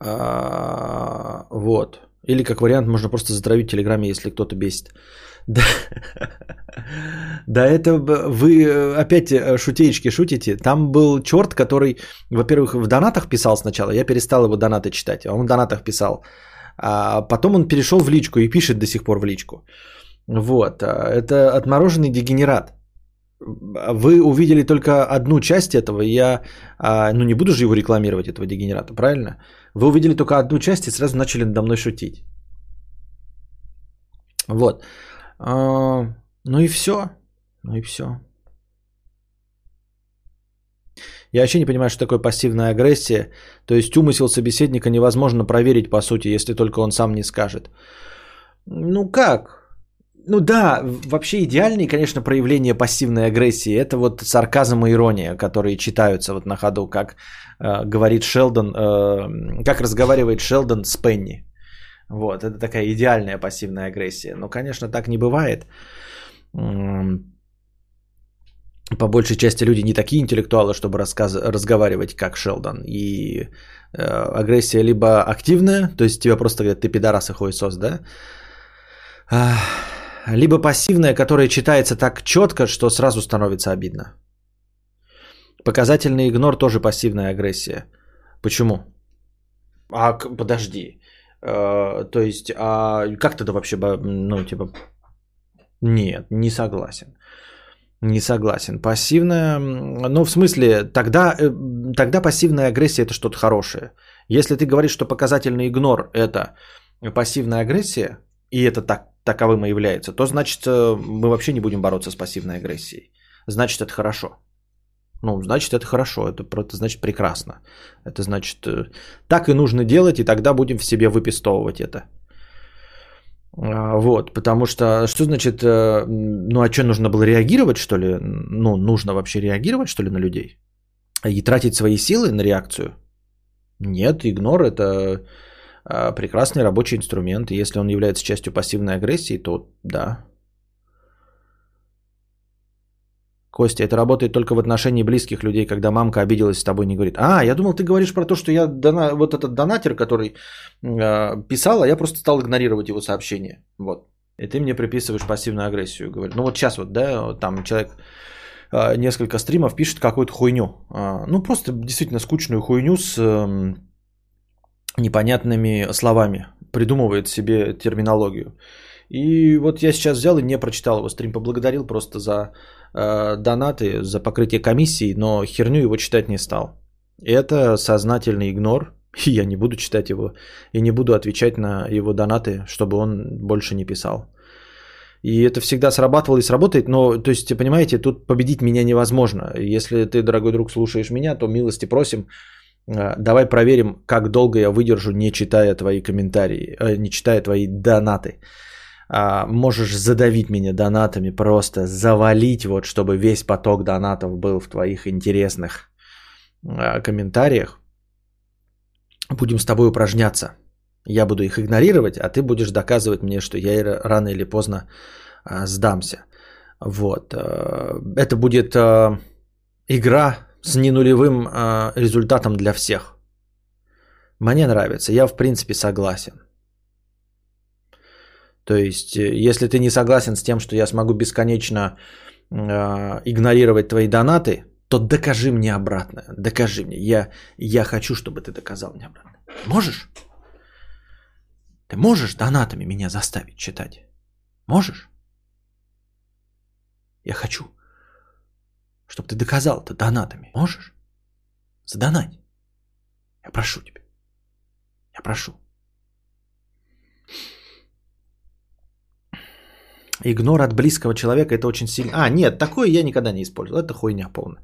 А, вот. Или как вариант, можно просто затравить в Телеграме, если кто-то бесит. Да, да это вы э, опять э, шутеечки шутите. Там был черт, который, во-первых, в донатах писал сначала. Я перестал его донаты читать. А он в донатах писал. А потом он перешел в личку и пишет до сих пор в личку. Вот. А, это отмороженный дегенерат. Вы увидели только одну часть этого. Я а, ну, не буду же его рекламировать, этого дегенерата, правильно? Вы увидели только одну часть и сразу начали надо мной шутить. Вот. А, ну и все. Ну и все. Я вообще не понимаю, что такое пассивная агрессия. То есть умысел собеседника невозможно проверить, по сути, если только он сам не скажет. Ну как? Ну да, вообще идеальные, конечно, проявления пассивной агрессии. Это вот сарказм и ирония, которые читаются вот на ходу, как э, говорит Шелдон, э, как разговаривает Шелдон с Пенни. Вот, это такая идеальная пассивная агрессия. Но, конечно, так не бывает. По большей части люди не такие интеллектуалы, чтобы рассказ... разговаривать как Шелдон. И э, агрессия либо активная, то есть тебя просто говорят, ты пидорас и хуесос, да? Либо пассивная, которая читается так четко, что сразу становится обидно. Показательный игнор тоже пассивная агрессия. Почему? А, подожди. Э, то есть, а как тогда вообще, ну, типа, нет, не согласен. Не согласен. Пассивная, ну, в смысле, тогда, э, тогда пассивная агрессия это что-то хорошее. Если ты говоришь, что показательный игнор это пассивная агрессия, и это так, таковым и является, то значит, э, мы вообще не будем бороться с пассивной агрессией. Значит, это хорошо. Ну, значит, это хорошо, это, это значит прекрасно. Это значит, э, так и нужно делать, и тогда будем в себе выпистовывать это. А, вот, потому что, что значит, э, ну а что, нужно было реагировать, что ли? Ну, нужно вообще реагировать, что ли, на людей? И тратить свои силы на реакцию? Нет, игнор это прекрасный рабочий инструмент. Если он является частью пассивной агрессии, то да, Костя, это работает только в отношении близких людей, когда мамка обиделась с тобой, не говорит. А, я думал, ты говоришь про то, что я дона... вот этот донатер, который э, писал, а я просто стал игнорировать его сообщение. Вот. И ты мне приписываешь пассивную агрессию. Говорит. Ну вот сейчас вот, да, там человек э, несколько стримов пишет какую-то хуйню. Э, ну просто действительно скучную хуйню с э, непонятными словами. Придумывает себе терминологию. И вот я сейчас взял и не прочитал его стрим, поблагодарил просто за э, донаты, за покрытие комиссии, но херню его читать не стал. Это сознательный игнор, и я не буду читать его, и не буду отвечать на его донаты, чтобы он больше не писал. И это всегда срабатывало и сработает, но, то есть, понимаете, тут победить меня невозможно. Если ты, дорогой друг, слушаешь меня, то милости просим, давай проверим, как долго я выдержу, не читая твои комментарии, э, не читая твои донаты а, можешь задавить меня донатами, просто завалить, вот, чтобы весь поток донатов был в твоих интересных а, комментариях. Будем с тобой упражняться. Я буду их игнорировать, а ты будешь доказывать мне, что я рано или поздно а, сдамся. Вот. А, это будет а, игра с ненулевым а, результатом для всех. Мне нравится, я в принципе согласен. То есть, э, если ты не согласен с тем, что я смогу бесконечно э, игнорировать твои донаты, то докажи мне обратно. Докажи мне. Я, я хочу, чтобы ты доказал мне обратно. Можешь? Ты можешь донатами меня заставить читать? Можешь? Я хочу, чтобы ты доказал это донатами. Можешь? Задонать. Я прошу тебя. Я прошу. Игнор от близкого человека это очень сильно. А, нет, такое я никогда не использовал. Это хуйня полная.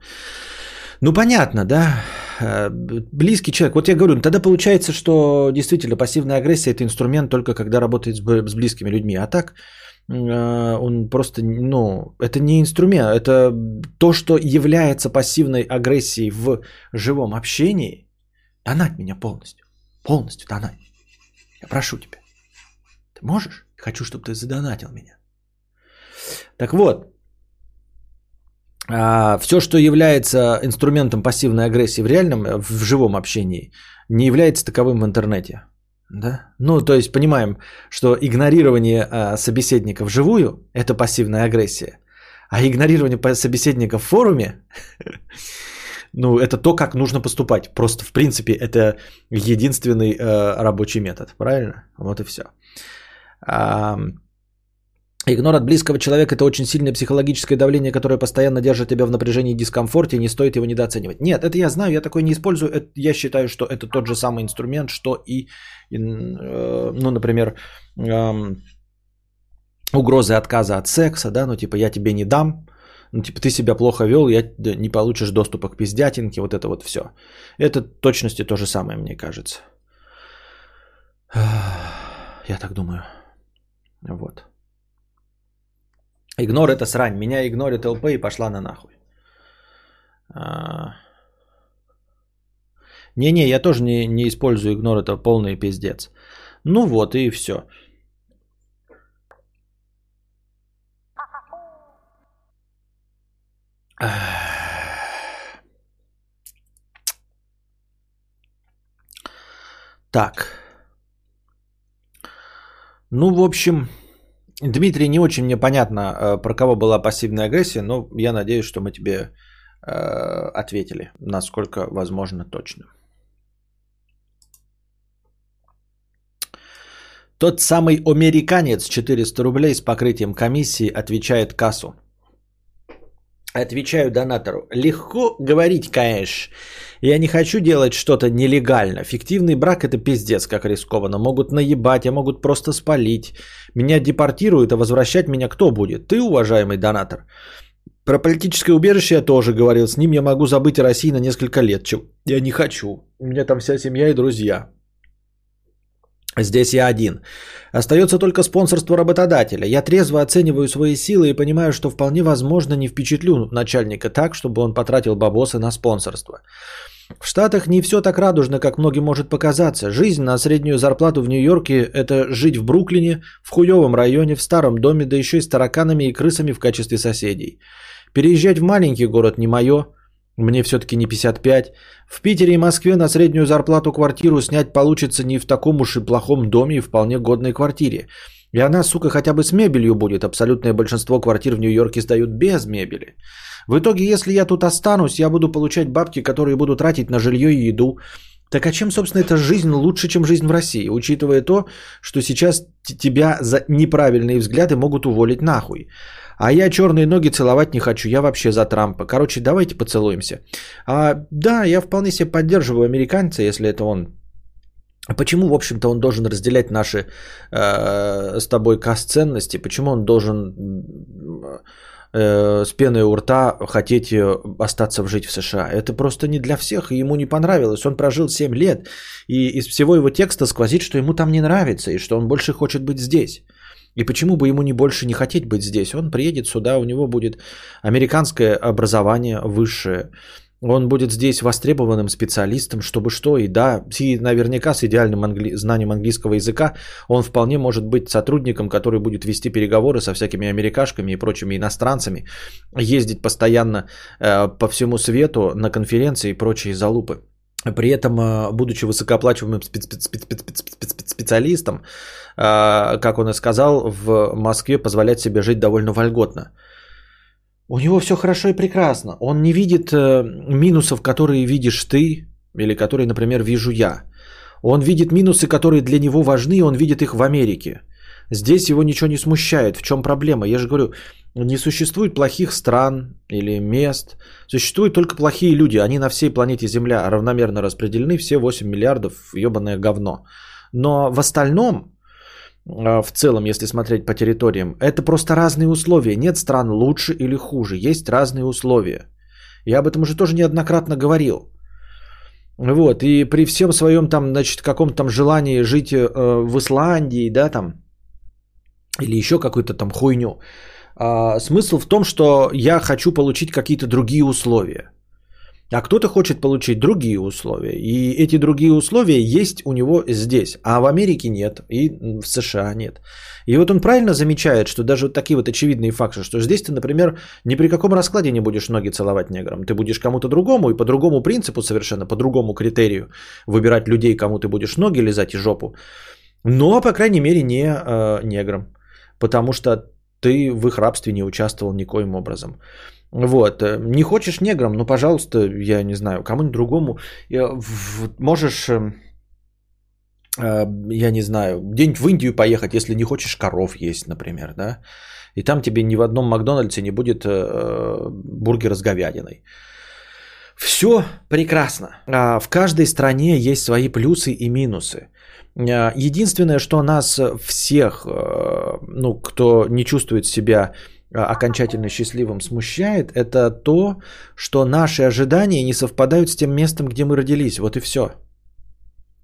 Ну, понятно, да. Э, близкий человек. Вот я говорю, тогда получается, что действительно пассивная агрессия это инструмент только когда работает с близкими людьми. А так он просто, ну, это не инструмент, это то, что является пассивной агрессией в живом общении. Донать меня полностью. Полностью донать. Я прошу тебя. Ты можешь? Хочу, чтобы ты задонатил меня. Так вот, а, все, что является инструментом пассивной агрессии в реальном, в живом общении, не является таковым в интернете. Да? Ну, то есть понимаем, что игнорирование а, собеседника вживую – это пассивная агрессия. А игнорирование собеседника в форуме, ну, это то, как нужно поступать. Просто, в принципе, это единственный э, рабочий метод. Правильно? Вот и все. А, Игнор от близкого человека – это очень сильное психологическое давление, которое постоянно держит тебя в напряжении и дискомфорте, и не стоит его недооценивать. Нет, это я знаю, я такой не использую. Это, я считаю, что это тот же самый инструмент, что и, и э, ну, например, э, угрозы отказа от секса, да, ну, типа, я тебе не дам, ну, типа, ты себя плохо вел, я не получишь доступа к пиздятинке, вот это вот все. Это точности то же самое, мне кажется. Я так думаю. Вот. Игнор это срань. Меня игнорит ЛП и пошла на нахуй. А. Не-не, я тоже не, не использую игнор, это полный пиздец. Ну вот и все. Так. Ну, в общем, Дмитрий, не очень мне понятно, э, про кого была пассивная агрессия, но я надеюсь, что мы тебе э, ответили, насколько возможно точно. Тот самый американец 400 рублей с покрытием комиссии отвечает кассу. Отвечаю донатору. Легко говорить, конечно. Я не хочу делать что-то нелегально. Фиктивный брак это пиздец, как рискованно. Могут наебать, а могут просто спалить. Меня депортируют, а возвращать меня кто будет? Ты, уважаемый донатор. Про политическое убежище я тоже говорил. С ним я могу забыть о России на несколько лет. Чего я не хочу. У меня там вся семья и друзья. Здесь я один. Остается только спонсорство работодателя. Я трезво оцениваю свои силы и понимаю, что вполне возможно не впечатлю начальника так, чтобы он потратил бабосы на спонсорство. В Штатах не все так радужно, как многим может показаться. Жизнь на среднюю зарплату в Нью-Йорке – это жить в Бруклине, в хуевом районе, в старом доме, да еще и с тараканами и крысами в качестве соседей. Переезжать в маленький город не мое – мне все-таки не 55. В Питере и Москве на среднюю зарплату квартиру снять получится не в таком уж и плохом доме и вполне годной квартире. И она, сука, хотя бы с мебелью будет. Абсолютное большинство квартир в Нью-Йорке сдают без мебели. В итоге, если я тут останусь, я буду получать бабки, которые буду тратить на жилье и еду. Так а чем, собственно, эта жизнь лучше, чем жизнь в России, учитывая то, что сейчас тебя за неправильные взгляды могут уволить нахуй. А я черные ноги целовать не хочу, я вообще за Трампа. Короче, давайте поцелуемся. А, да, я вполне себе поддерживаю американца, если это он. Почему, в общем-то, он должен разделять наши э, с тобой каст-ценности? Почему он должен э, с пеной у рта хотеть э, остаться жить в США? Это просто не для всех, и ему не понравилось. Он прожил 7 лет, и из всего его текста сквозит, что ему там не нравится, и что он больше хочет быть здесь. И почему бы ему не больше не хотеть быть здесь? Он приедет сюда, у него будет американское образование высшее. Он будет здесь востребованным специалистом, чтобы что. И да, и наверняка с идеальным англи... знанием английского языка он вполне может быть сотрудником, который будет вести переговоры со всякими америкашками и прочими иностранцами, ездить постоянно э, по всему свету на конференции и прочие залупы. При этом, э, будучи высокооплачиваемым специалистом, э, как он и сказал, в Москве позволять себе жить довольно вольготно. У него все хорошо и прекрасно. Он не видит э, минусов, которые видишь ты, или которые, например, вижу я. Он видит минусы, которые для него важны, и он видит их в Америке. Здесь его ничего не смущает. В чем проблема? Я же говорю, не существует плохих стран или мест. Существуют только плохие люди. Они на всей планете Земля равномерно распределены. Все 8 миллиардов ебаное говно. Но в остальном, в целом, если смотреть по территориям, это просто разные условия. Нет стран лучше или хуже. Есть разные условия. Я об этом уже тоже неоднократно говорил. Вот, и при всем своем там, значит, каком-то там желании жить э, в Исландии, да, там, или еще какую-то там хуйню, а, смысл в том, что я хочу получить какие-то другие условия. А кто-то хочет получить другие условия. И эти другие условия есть у него здесь. А в Америке нет. И в США нет. И вот он правильно замечает, что даже вот такие вот очевидные факты, что здесь ты, например, ни при каком раскладе не будешь ноги целовать неграм. Ты будешь кому-то другому и по другому принципу совершенно, по другому критерию выбирать людей, кому ты будешь ноги лизать и жопу. Но, по крайней мере, не э, неграм. Потому что ты в их рабстве не участвовал никоим образом. Вот. Э, не хочешь неграм, ну, пожалуйста, я не знаю, кому-нибудь другому. Можешь, э, э, я не знаю, где-нибудь в Индию поехать, если не хочешь коров есть, например, да. И там тебе ни в одном Макдональдсе не будет бургера с говядиной. Все прекрасно. А в каждой стране есть свои плюсы и минусы. Единственное, что нас всех, ну, кто не чувствует себя а, окончательно счастливым смущает, это то, что наши ожидания не совпадают с тем местом, где мы родились. Вот и все.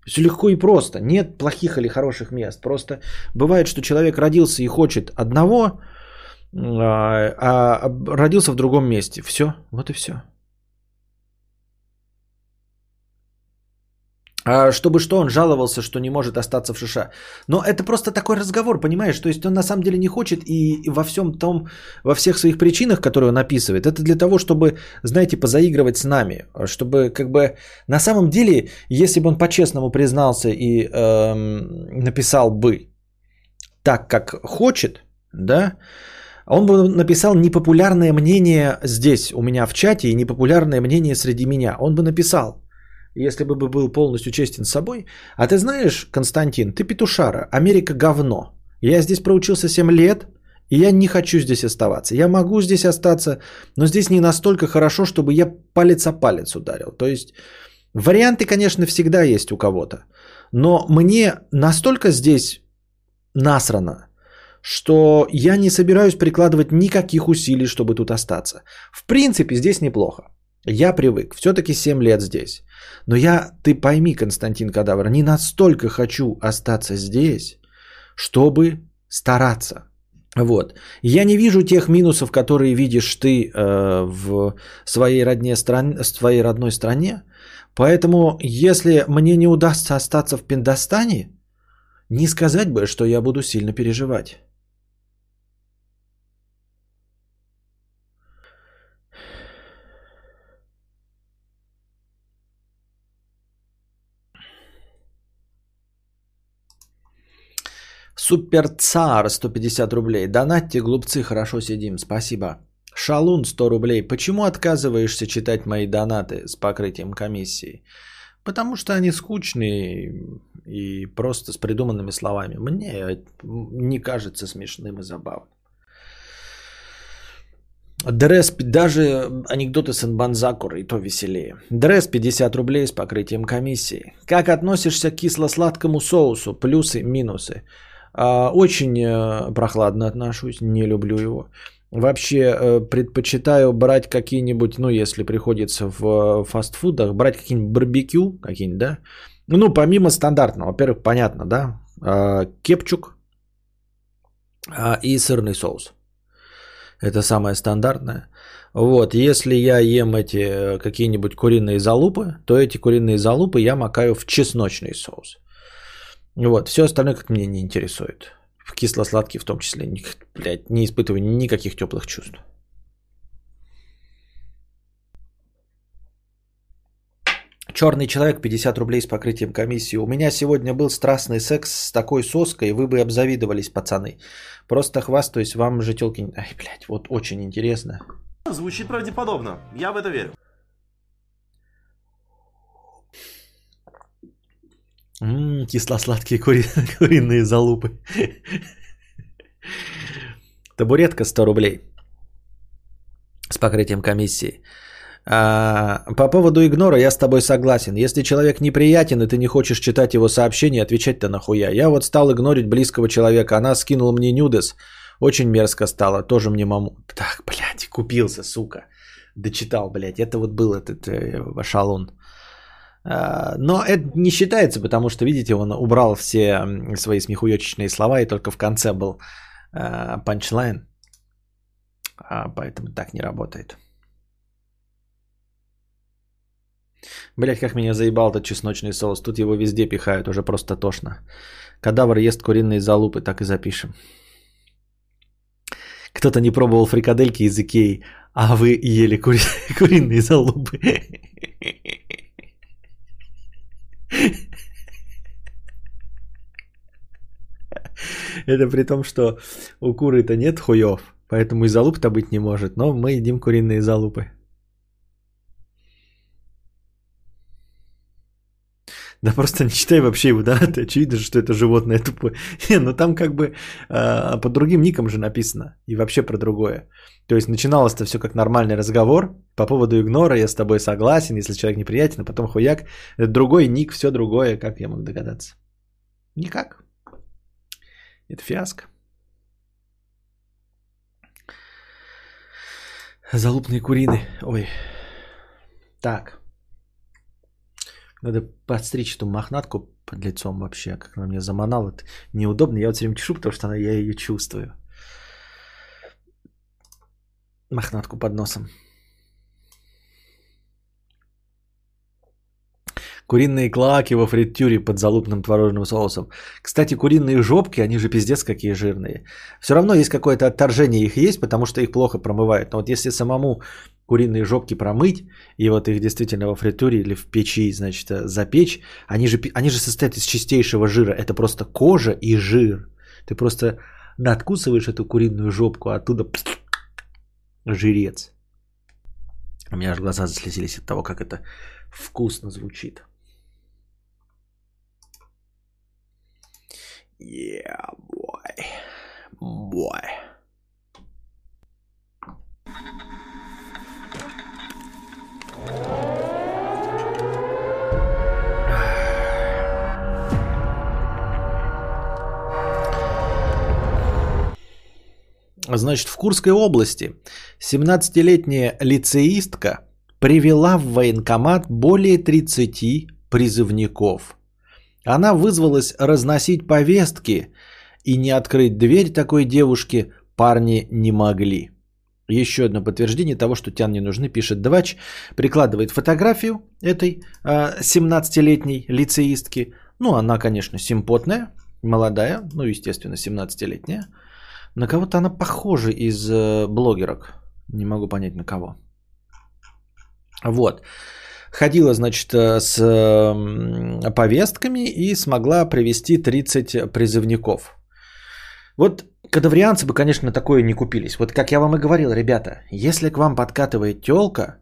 Все легко и просто. Нет плохих или хороших мест. Просто бывает, что человек родился и хочет одного, а, а родился в другом месте. Все. Вот и все. Чтобы что, он жаловался, что не может остаться в США. Но это просто такой разговор, понимаешь? То есть он на самом деле не хочет и во всем том, во всех своих причинах, которые он описывает, это для того, чтобы, знаете, позаигрывать с нами. Чтобы как бы на самом деле, если бы он по-честному признался и эм, написал бы так, как хочет, да, он бы написал непопулярное мнение здесь, у меня в чате, и непопулярное мнение среди меня. Он бы написал, если бы был полностью честен с собой. А ты знаешь, Константин, ты петушара, Америка говно. Я здесь проучился 7 лет, и я не хочу здесь оставаться. Я могу здесь остаться, но здесь не настолько хорошо, чтобы я палец о палец ударил. То есть варианты, конечно, всегда есть у кого-то. Но мне настолько здесь насрано, что я не собираюсь прикладывать никаких усилий, чтобы тут остаться. В принципе, здесь неплохо. Я привык, все-таки 7 лет здесь. Но я, ты пойми, Константин Кадавр, не настолько хочу остаться здесь, чтобы стараться. Вот. Я не вижу тех минусов, которые видишь ты э, в своей, родне стране, своей родной стране. Поэтому, если мне не удастся остаться в Пиндостане, не сказать бы, что я буду сильно переживать. Супер цар 150 рублей. Донатьте, глупцы, хорошо сидим. Спасибо. Шалун 100 рублей. Почему отказываешься читать мои донаты с покрытием комиссии? Потому что они скучные и просто с придуманными словами. Мне не кажется смешным и забавным. Дресс, даже анекдоты с Инбанзакура и то веселее. Дресс 50 рублей с покрытием комиссии. Как относишься к кисло-сладкому соусу? Плюсы, минусы. А, очень э, прохладно отношусь, не люблю его. Вообще э, предпочитаю брать какие-нибудь, ну, если приходится в э, фастфудах, брать какие-нибудь барбекю, какие-нибудь, да? Ну, помимо стандартного, во-первых, понятно, да? А, кепчук а, и сырный соус. Это самое стандартное. Вот, если я ем эти какие-нибудь куриные залупы, то эти куриные залупы я макаю в чесночный соус. Вот, все остальное как меня не интересует. Кисло-сладкий в том числе. Блядь, не испытываю никаких теплых чувств. Черный человек 50 рублей с покрытием комиссии. У меня сегодня был страстный секс с такой соской, вы бы обзавидовались, пацаны. Просто хвастаюсь, вам же телки... Ай, блядь, вот очень интересно. Звучит правдеподобно, я в это верю. М-м, кисло-сладкие кури... куриные залупы. Табуретка 100 рублей с покрытием комиссии. А, по поводу игнора я с тобой согласен. Если человек неприятен, и ты не хочешь читать его сообщения, отвечать-то нахуя. Я вот стал игнорить близкого человека. Она скинула мне нюдес. Очень мерзко стало. Тоже мне маму... Так, блядь, купился, сука. Дочитал, блядь. Это вот был этот э, шалун. А, но это не считается, потому что, видите, он убрал все свои смехуёчечные слова, и только в конце был а, панчлайн. А, поэтому так не работает. Блять, как меня заебал этот чесночный соус. Тут его везде пихают, уже просто тошно. Кадавр ест куриные залупы, так и запишем. Кто-то не пробовал фрикадельки из Икеи, а вы ели кури... куриные залупы. Это при том, что у куры-то нет хуев, поэтому и залуп-то быть не может, но мы едим куриные залупы. Да просто не читай вообще его, да, это очевидно, что это животное тупое. Не, ну там как бы э, по другим никам же написано и вообще про другое. То есть начиналось-то все как нормальный разговор по поводу игнора, я с тобой согласен, если человек неприятен, а потом хуяк, это другой ник, все другое, как я мог догадаться? Никак. Это фиаско. Залупные курины. Ой. Так. Надо подстричь эту мохнатку под лицом вообще, как она мне заманала. Это неудобно. Я вот все время чешу, потому что она, я ее чувствую. Мохнатку под носом. Куриные клаки во фритюре под залупным творожным соусом. Кстати, куриные жопки, они же пиздец какие жирные. Все равно есть какое-то отторжение их есть, потому что их плохо промывают. Но вот если самому куриные жопки промыть, и вот их действительно во фритюре или в печи, значит, запечь, они же, они же состоят из чистейшего жира. Это просто кожа и жир. Ты просто надкусываешь эту куриную жопку, а оттуда жирец. У меня аж глаза заслезились от того, как это вкусно звучит. Yeah, boy. Boy. Значит, в Курской области 17-летняя лицеистка привела в военкомат более 30 призывников. Она вызвалась разносить повестки, и не открыть дверь такой девушке парни не могли. Еще одно подтверждение того, что тян не нужны, пишет Двач. Прикладывает фотографию этой 17-летней а, лицеистки. Ну, она, конечно, симпотная, молодая, ну, естественно, 17-летняя. На кого-то она похожа из э, блогерок. Не могу понять на кого. Вот. Ходила, значит, э, с повестками и смогла привести 30 призывников. Вот кадаврианцы бы, конечно, такое не купились. Вот как я вам и говорил, ребята, если к вам подкатывает телка,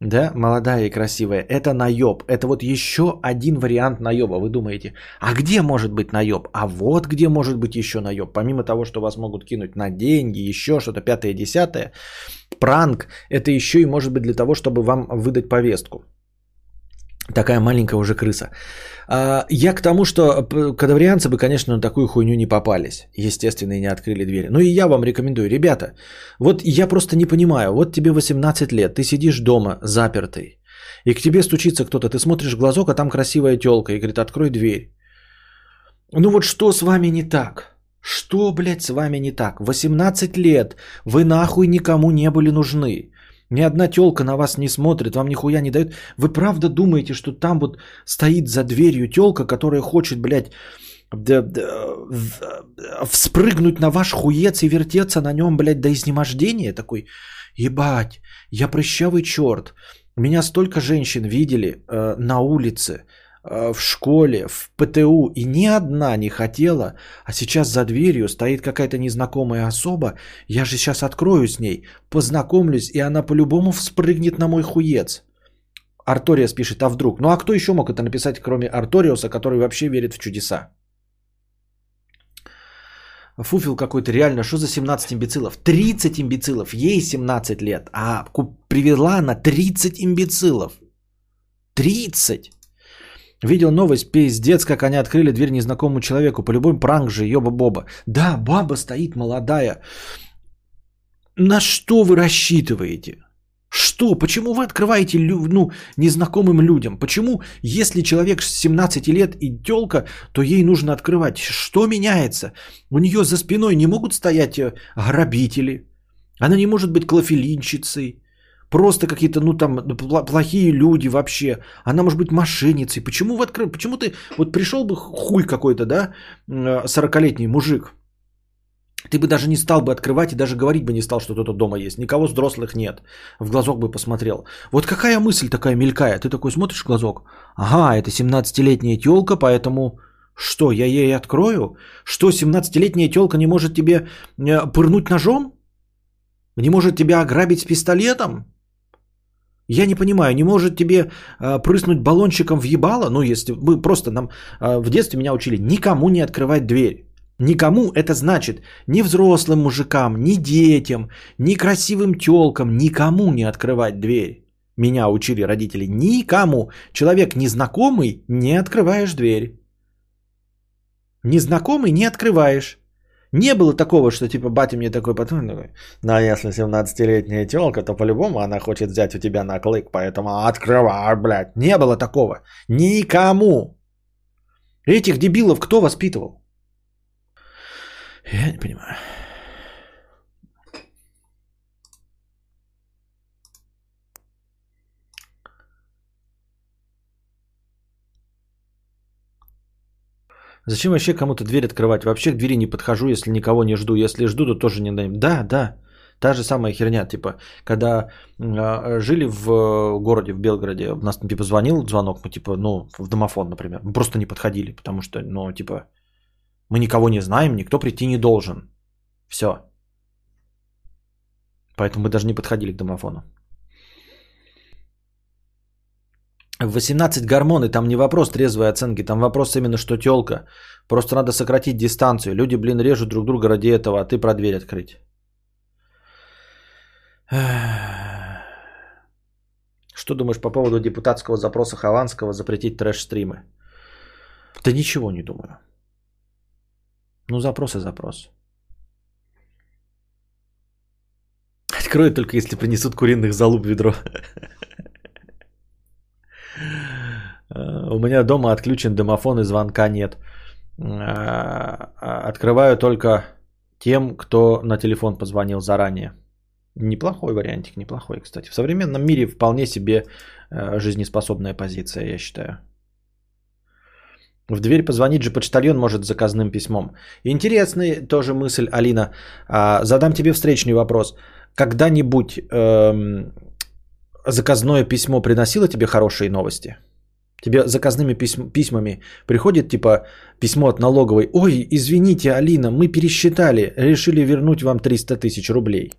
да, молодая и красивая, это наеб. Это вот еще один вариант наеба. Вы думаете, а где может быть наеб? А вот где может быть еще наеб. Помимо того, что вас могут кинуть на деньги, еще что-то пятое, десятое, пранк, это еще и может быть для того, чтобы вам выдать повестку. Такая маленькая уже крыса. А, я к тому, что кадаврианцы бы, конечно, на такую хуйню не попались. Естественно, и не открыли двери. Ну и я вам рекомендую. Ребята, вот я просто не понимаю. Вот тебе 18 лет, ты сидишь дома запертый. И к тебе стучится кто-то. Ты смотришь в глазок, а там красивая телка. И говорит, открой дверь. Ну вот что с вами не так? Что, блядь, с вами не так? 18 лет. Вы нахуй никому не были нужны. Ни одна телка на вас не смотрит, вам нихуя не дает. Вы правда думаете, что там вот стоит за дверью телка, которая хочет, блядь, вспрыгнуть на ваш хуец и вертеться на нем, блядь, до изнемождения? Такой, ебать, я прыщавый черт. Меня столько женщин видели э, на улице, в школе, в ПТУ, и ни одна не хотела, а сейчас за дверью стоит какая-то незнакомая особа, я же сейчас открою с ней, познакомлюсь, и она по-любому вспрыгнет на мой хуец. Арториас пишет, а вдруг? Ну а кто еще мог это написать, кроме Арториуса, который вообще верит в чудеса? Фуфил какой-то, реально, что за 17 имбецилов? 30 имбецилов, ей 17 лет, а привела на 30 имбецилов. 30! Видел новость, пиздец, как они открыли дверь незнакомому человеку. По любому пранк же, ёба-боба. Да, баба стоит молодая. На что вы рассчитываете? Что? Почему вы открываете ну, незнакомым людям? Почему, если человек 17 лет и телка, то ей нужно открывать? Что меняется? У нее за спиной не могут стоять э, грабители. Она не может быть клофелинщицей. Просто какие-то, ну там, плохие люди вообще. Она может быть мошенницей. Почему, в откры... Почему ты, вот пришел бы хуй какой-то, да, 40-летний мужик, ты бы даже не стал бы открывать и даже говорить бы не стал, что кто-то дома есть. Никого взрослых нет. В глазок бы посмотрел. Вот какая мысль такая мелькает. Ты такой смотришь в глазок. Ага, это 17-летняя телка, поэтому что, я ей открою? Что, 17-летняя телка не может тебе э, пырнуть ножом? Не может тебя ограбить с пистолетом? Я не понимаю, не может тебе э, прыснуть баллончиком в ебало? Ну, если мы просто нам э, в детстве меня учили никому не открывать дверь. Никому это значит ни взрослым мужикам, ни детям, ни красивым телкам, никому не открывать дверь. Меня учили родители. Никому. Человек незнакомый, не открываешь дверь. Незнакомый не открываешь. Не было такого, что типа батя мне такой потом, ну а если 17-летняя телка, то по-любому она хочет взять у тебя на клык, поэтому открывай, блядь. Не было такого. Никому. Этих дебилов кто воспитывал? Я не понимаю. Зачем вообще кому-то дверь открывать? Вообще к двери не подхожу, если никого не жду. Если жду, то тоже не дам. Да, да. Та же самая херня, типа, когда э, жили в городе, в Белгороде, у нас типа звонил звонок, мы типа, ну, в домофон, например, мы просто не подходили, потому что, ну, типа, мы никого не знаем, никто прийти не должен. Все. Поэтому мы даже не подходили к домофону. В 18 гормоны, там не вопрос трезвой оценки, там вопрос именно, что телка. Просто надо сократить дистанцию. Люди, блин, режут друг друга ради этого, а ты про дверь открыть. Что думаешь по поводу депутатского запроса Хованского запретить трэш-стримы? Да ничего не думаю. Ну, запрос и запрос. Открою только если принесут куриных залуп ведро. У меня дома отключен домофон и звонка нет. А, а, открываю только тем, кто на телефон позвонил заранее. Неплохой вариантик, неплохой, кстати. В современном мире вполне себе э, жизнеспособная позиция, я считаю. В дверь позвонить же почтальон может заказным письмом. Интересная тоже мысль, Алина. А, задам тебе встречный вопрос. Когда-нибудь эм, заказное письмо приносило тебе хорошие новости? Тебе заказными письм, письмами приходит типа письмо от налоговой. Ой, извините, Алина, мы пересчитали, решили вернуть вам 300 тысяч рублей.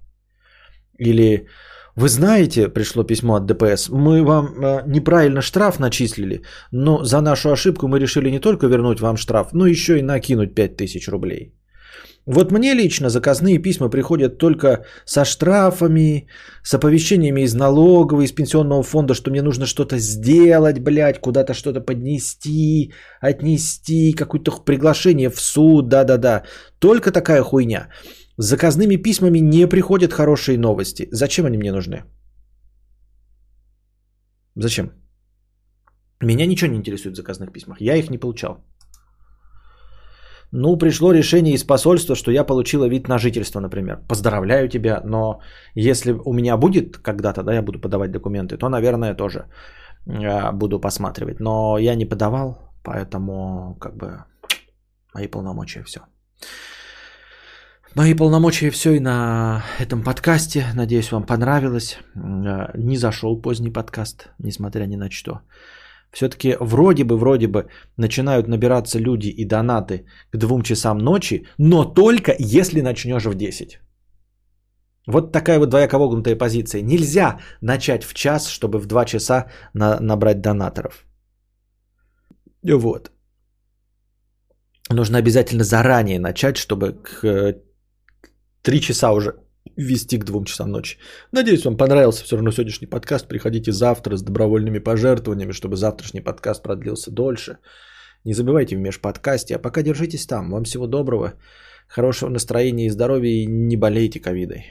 Или вы знаете, пришло письмо от ДПС, мы вам э, неправильно штраф начислили, но за нашу ошибку мы решили не только вернуть вам штраф, но еще и накинуть 5000 рублей. Вот мне лично заказные письма приходят только со штрафами, с оповещениями из налоговой, из пенсионного фонда, что мне нужно что-то сделать, блядь, куда-то что-то поднести, отнести, какое-то приглашение в суд, да-да-да. Только такая хуйня. С заказными письмами не приходят хорошие новости. Зачем они мне нужны? Зачем? Меня ничего не интересует в заказных письмах. Я их не получал. Ну, пришло решение из посольства, что я получила вид на жительство, например. Поздравляю тебя, но если у меня будет когда-то, да, я буду подавать документы, то, наверное, тоже э, буду посматривать. Но я не подавал, поэтому как бы мои полномочия все. Мои полномочия все и на этом подкасте. Надеюсь, вам понравилось. Э, не зашел поздний подкаст, несмотря ни на что. Все-таки вроде бы, вроде бы начинают набираться люди и донаты к двум часам ночи, но только если начнешь в 10. Вот такая вот двояко вогнутая позиция. Нельзя начать в час, чтобы в 2 часа на, набрать донаторов. Вот. Нужно обязательно заранее начать, чтобы к 3 часа уже вести к 2 часам ночи. Надеюсь, вам понравился все равно сегодняшний подкаст. Приходите завтра с добровольными пожертвованиями, чтобы завтрашний подкаст продлился дольше. Не забывайте в межподкасте. А пока держитесь там. Вам всего доброго, хорошего настроения и здоровья. И не болейте ковидой.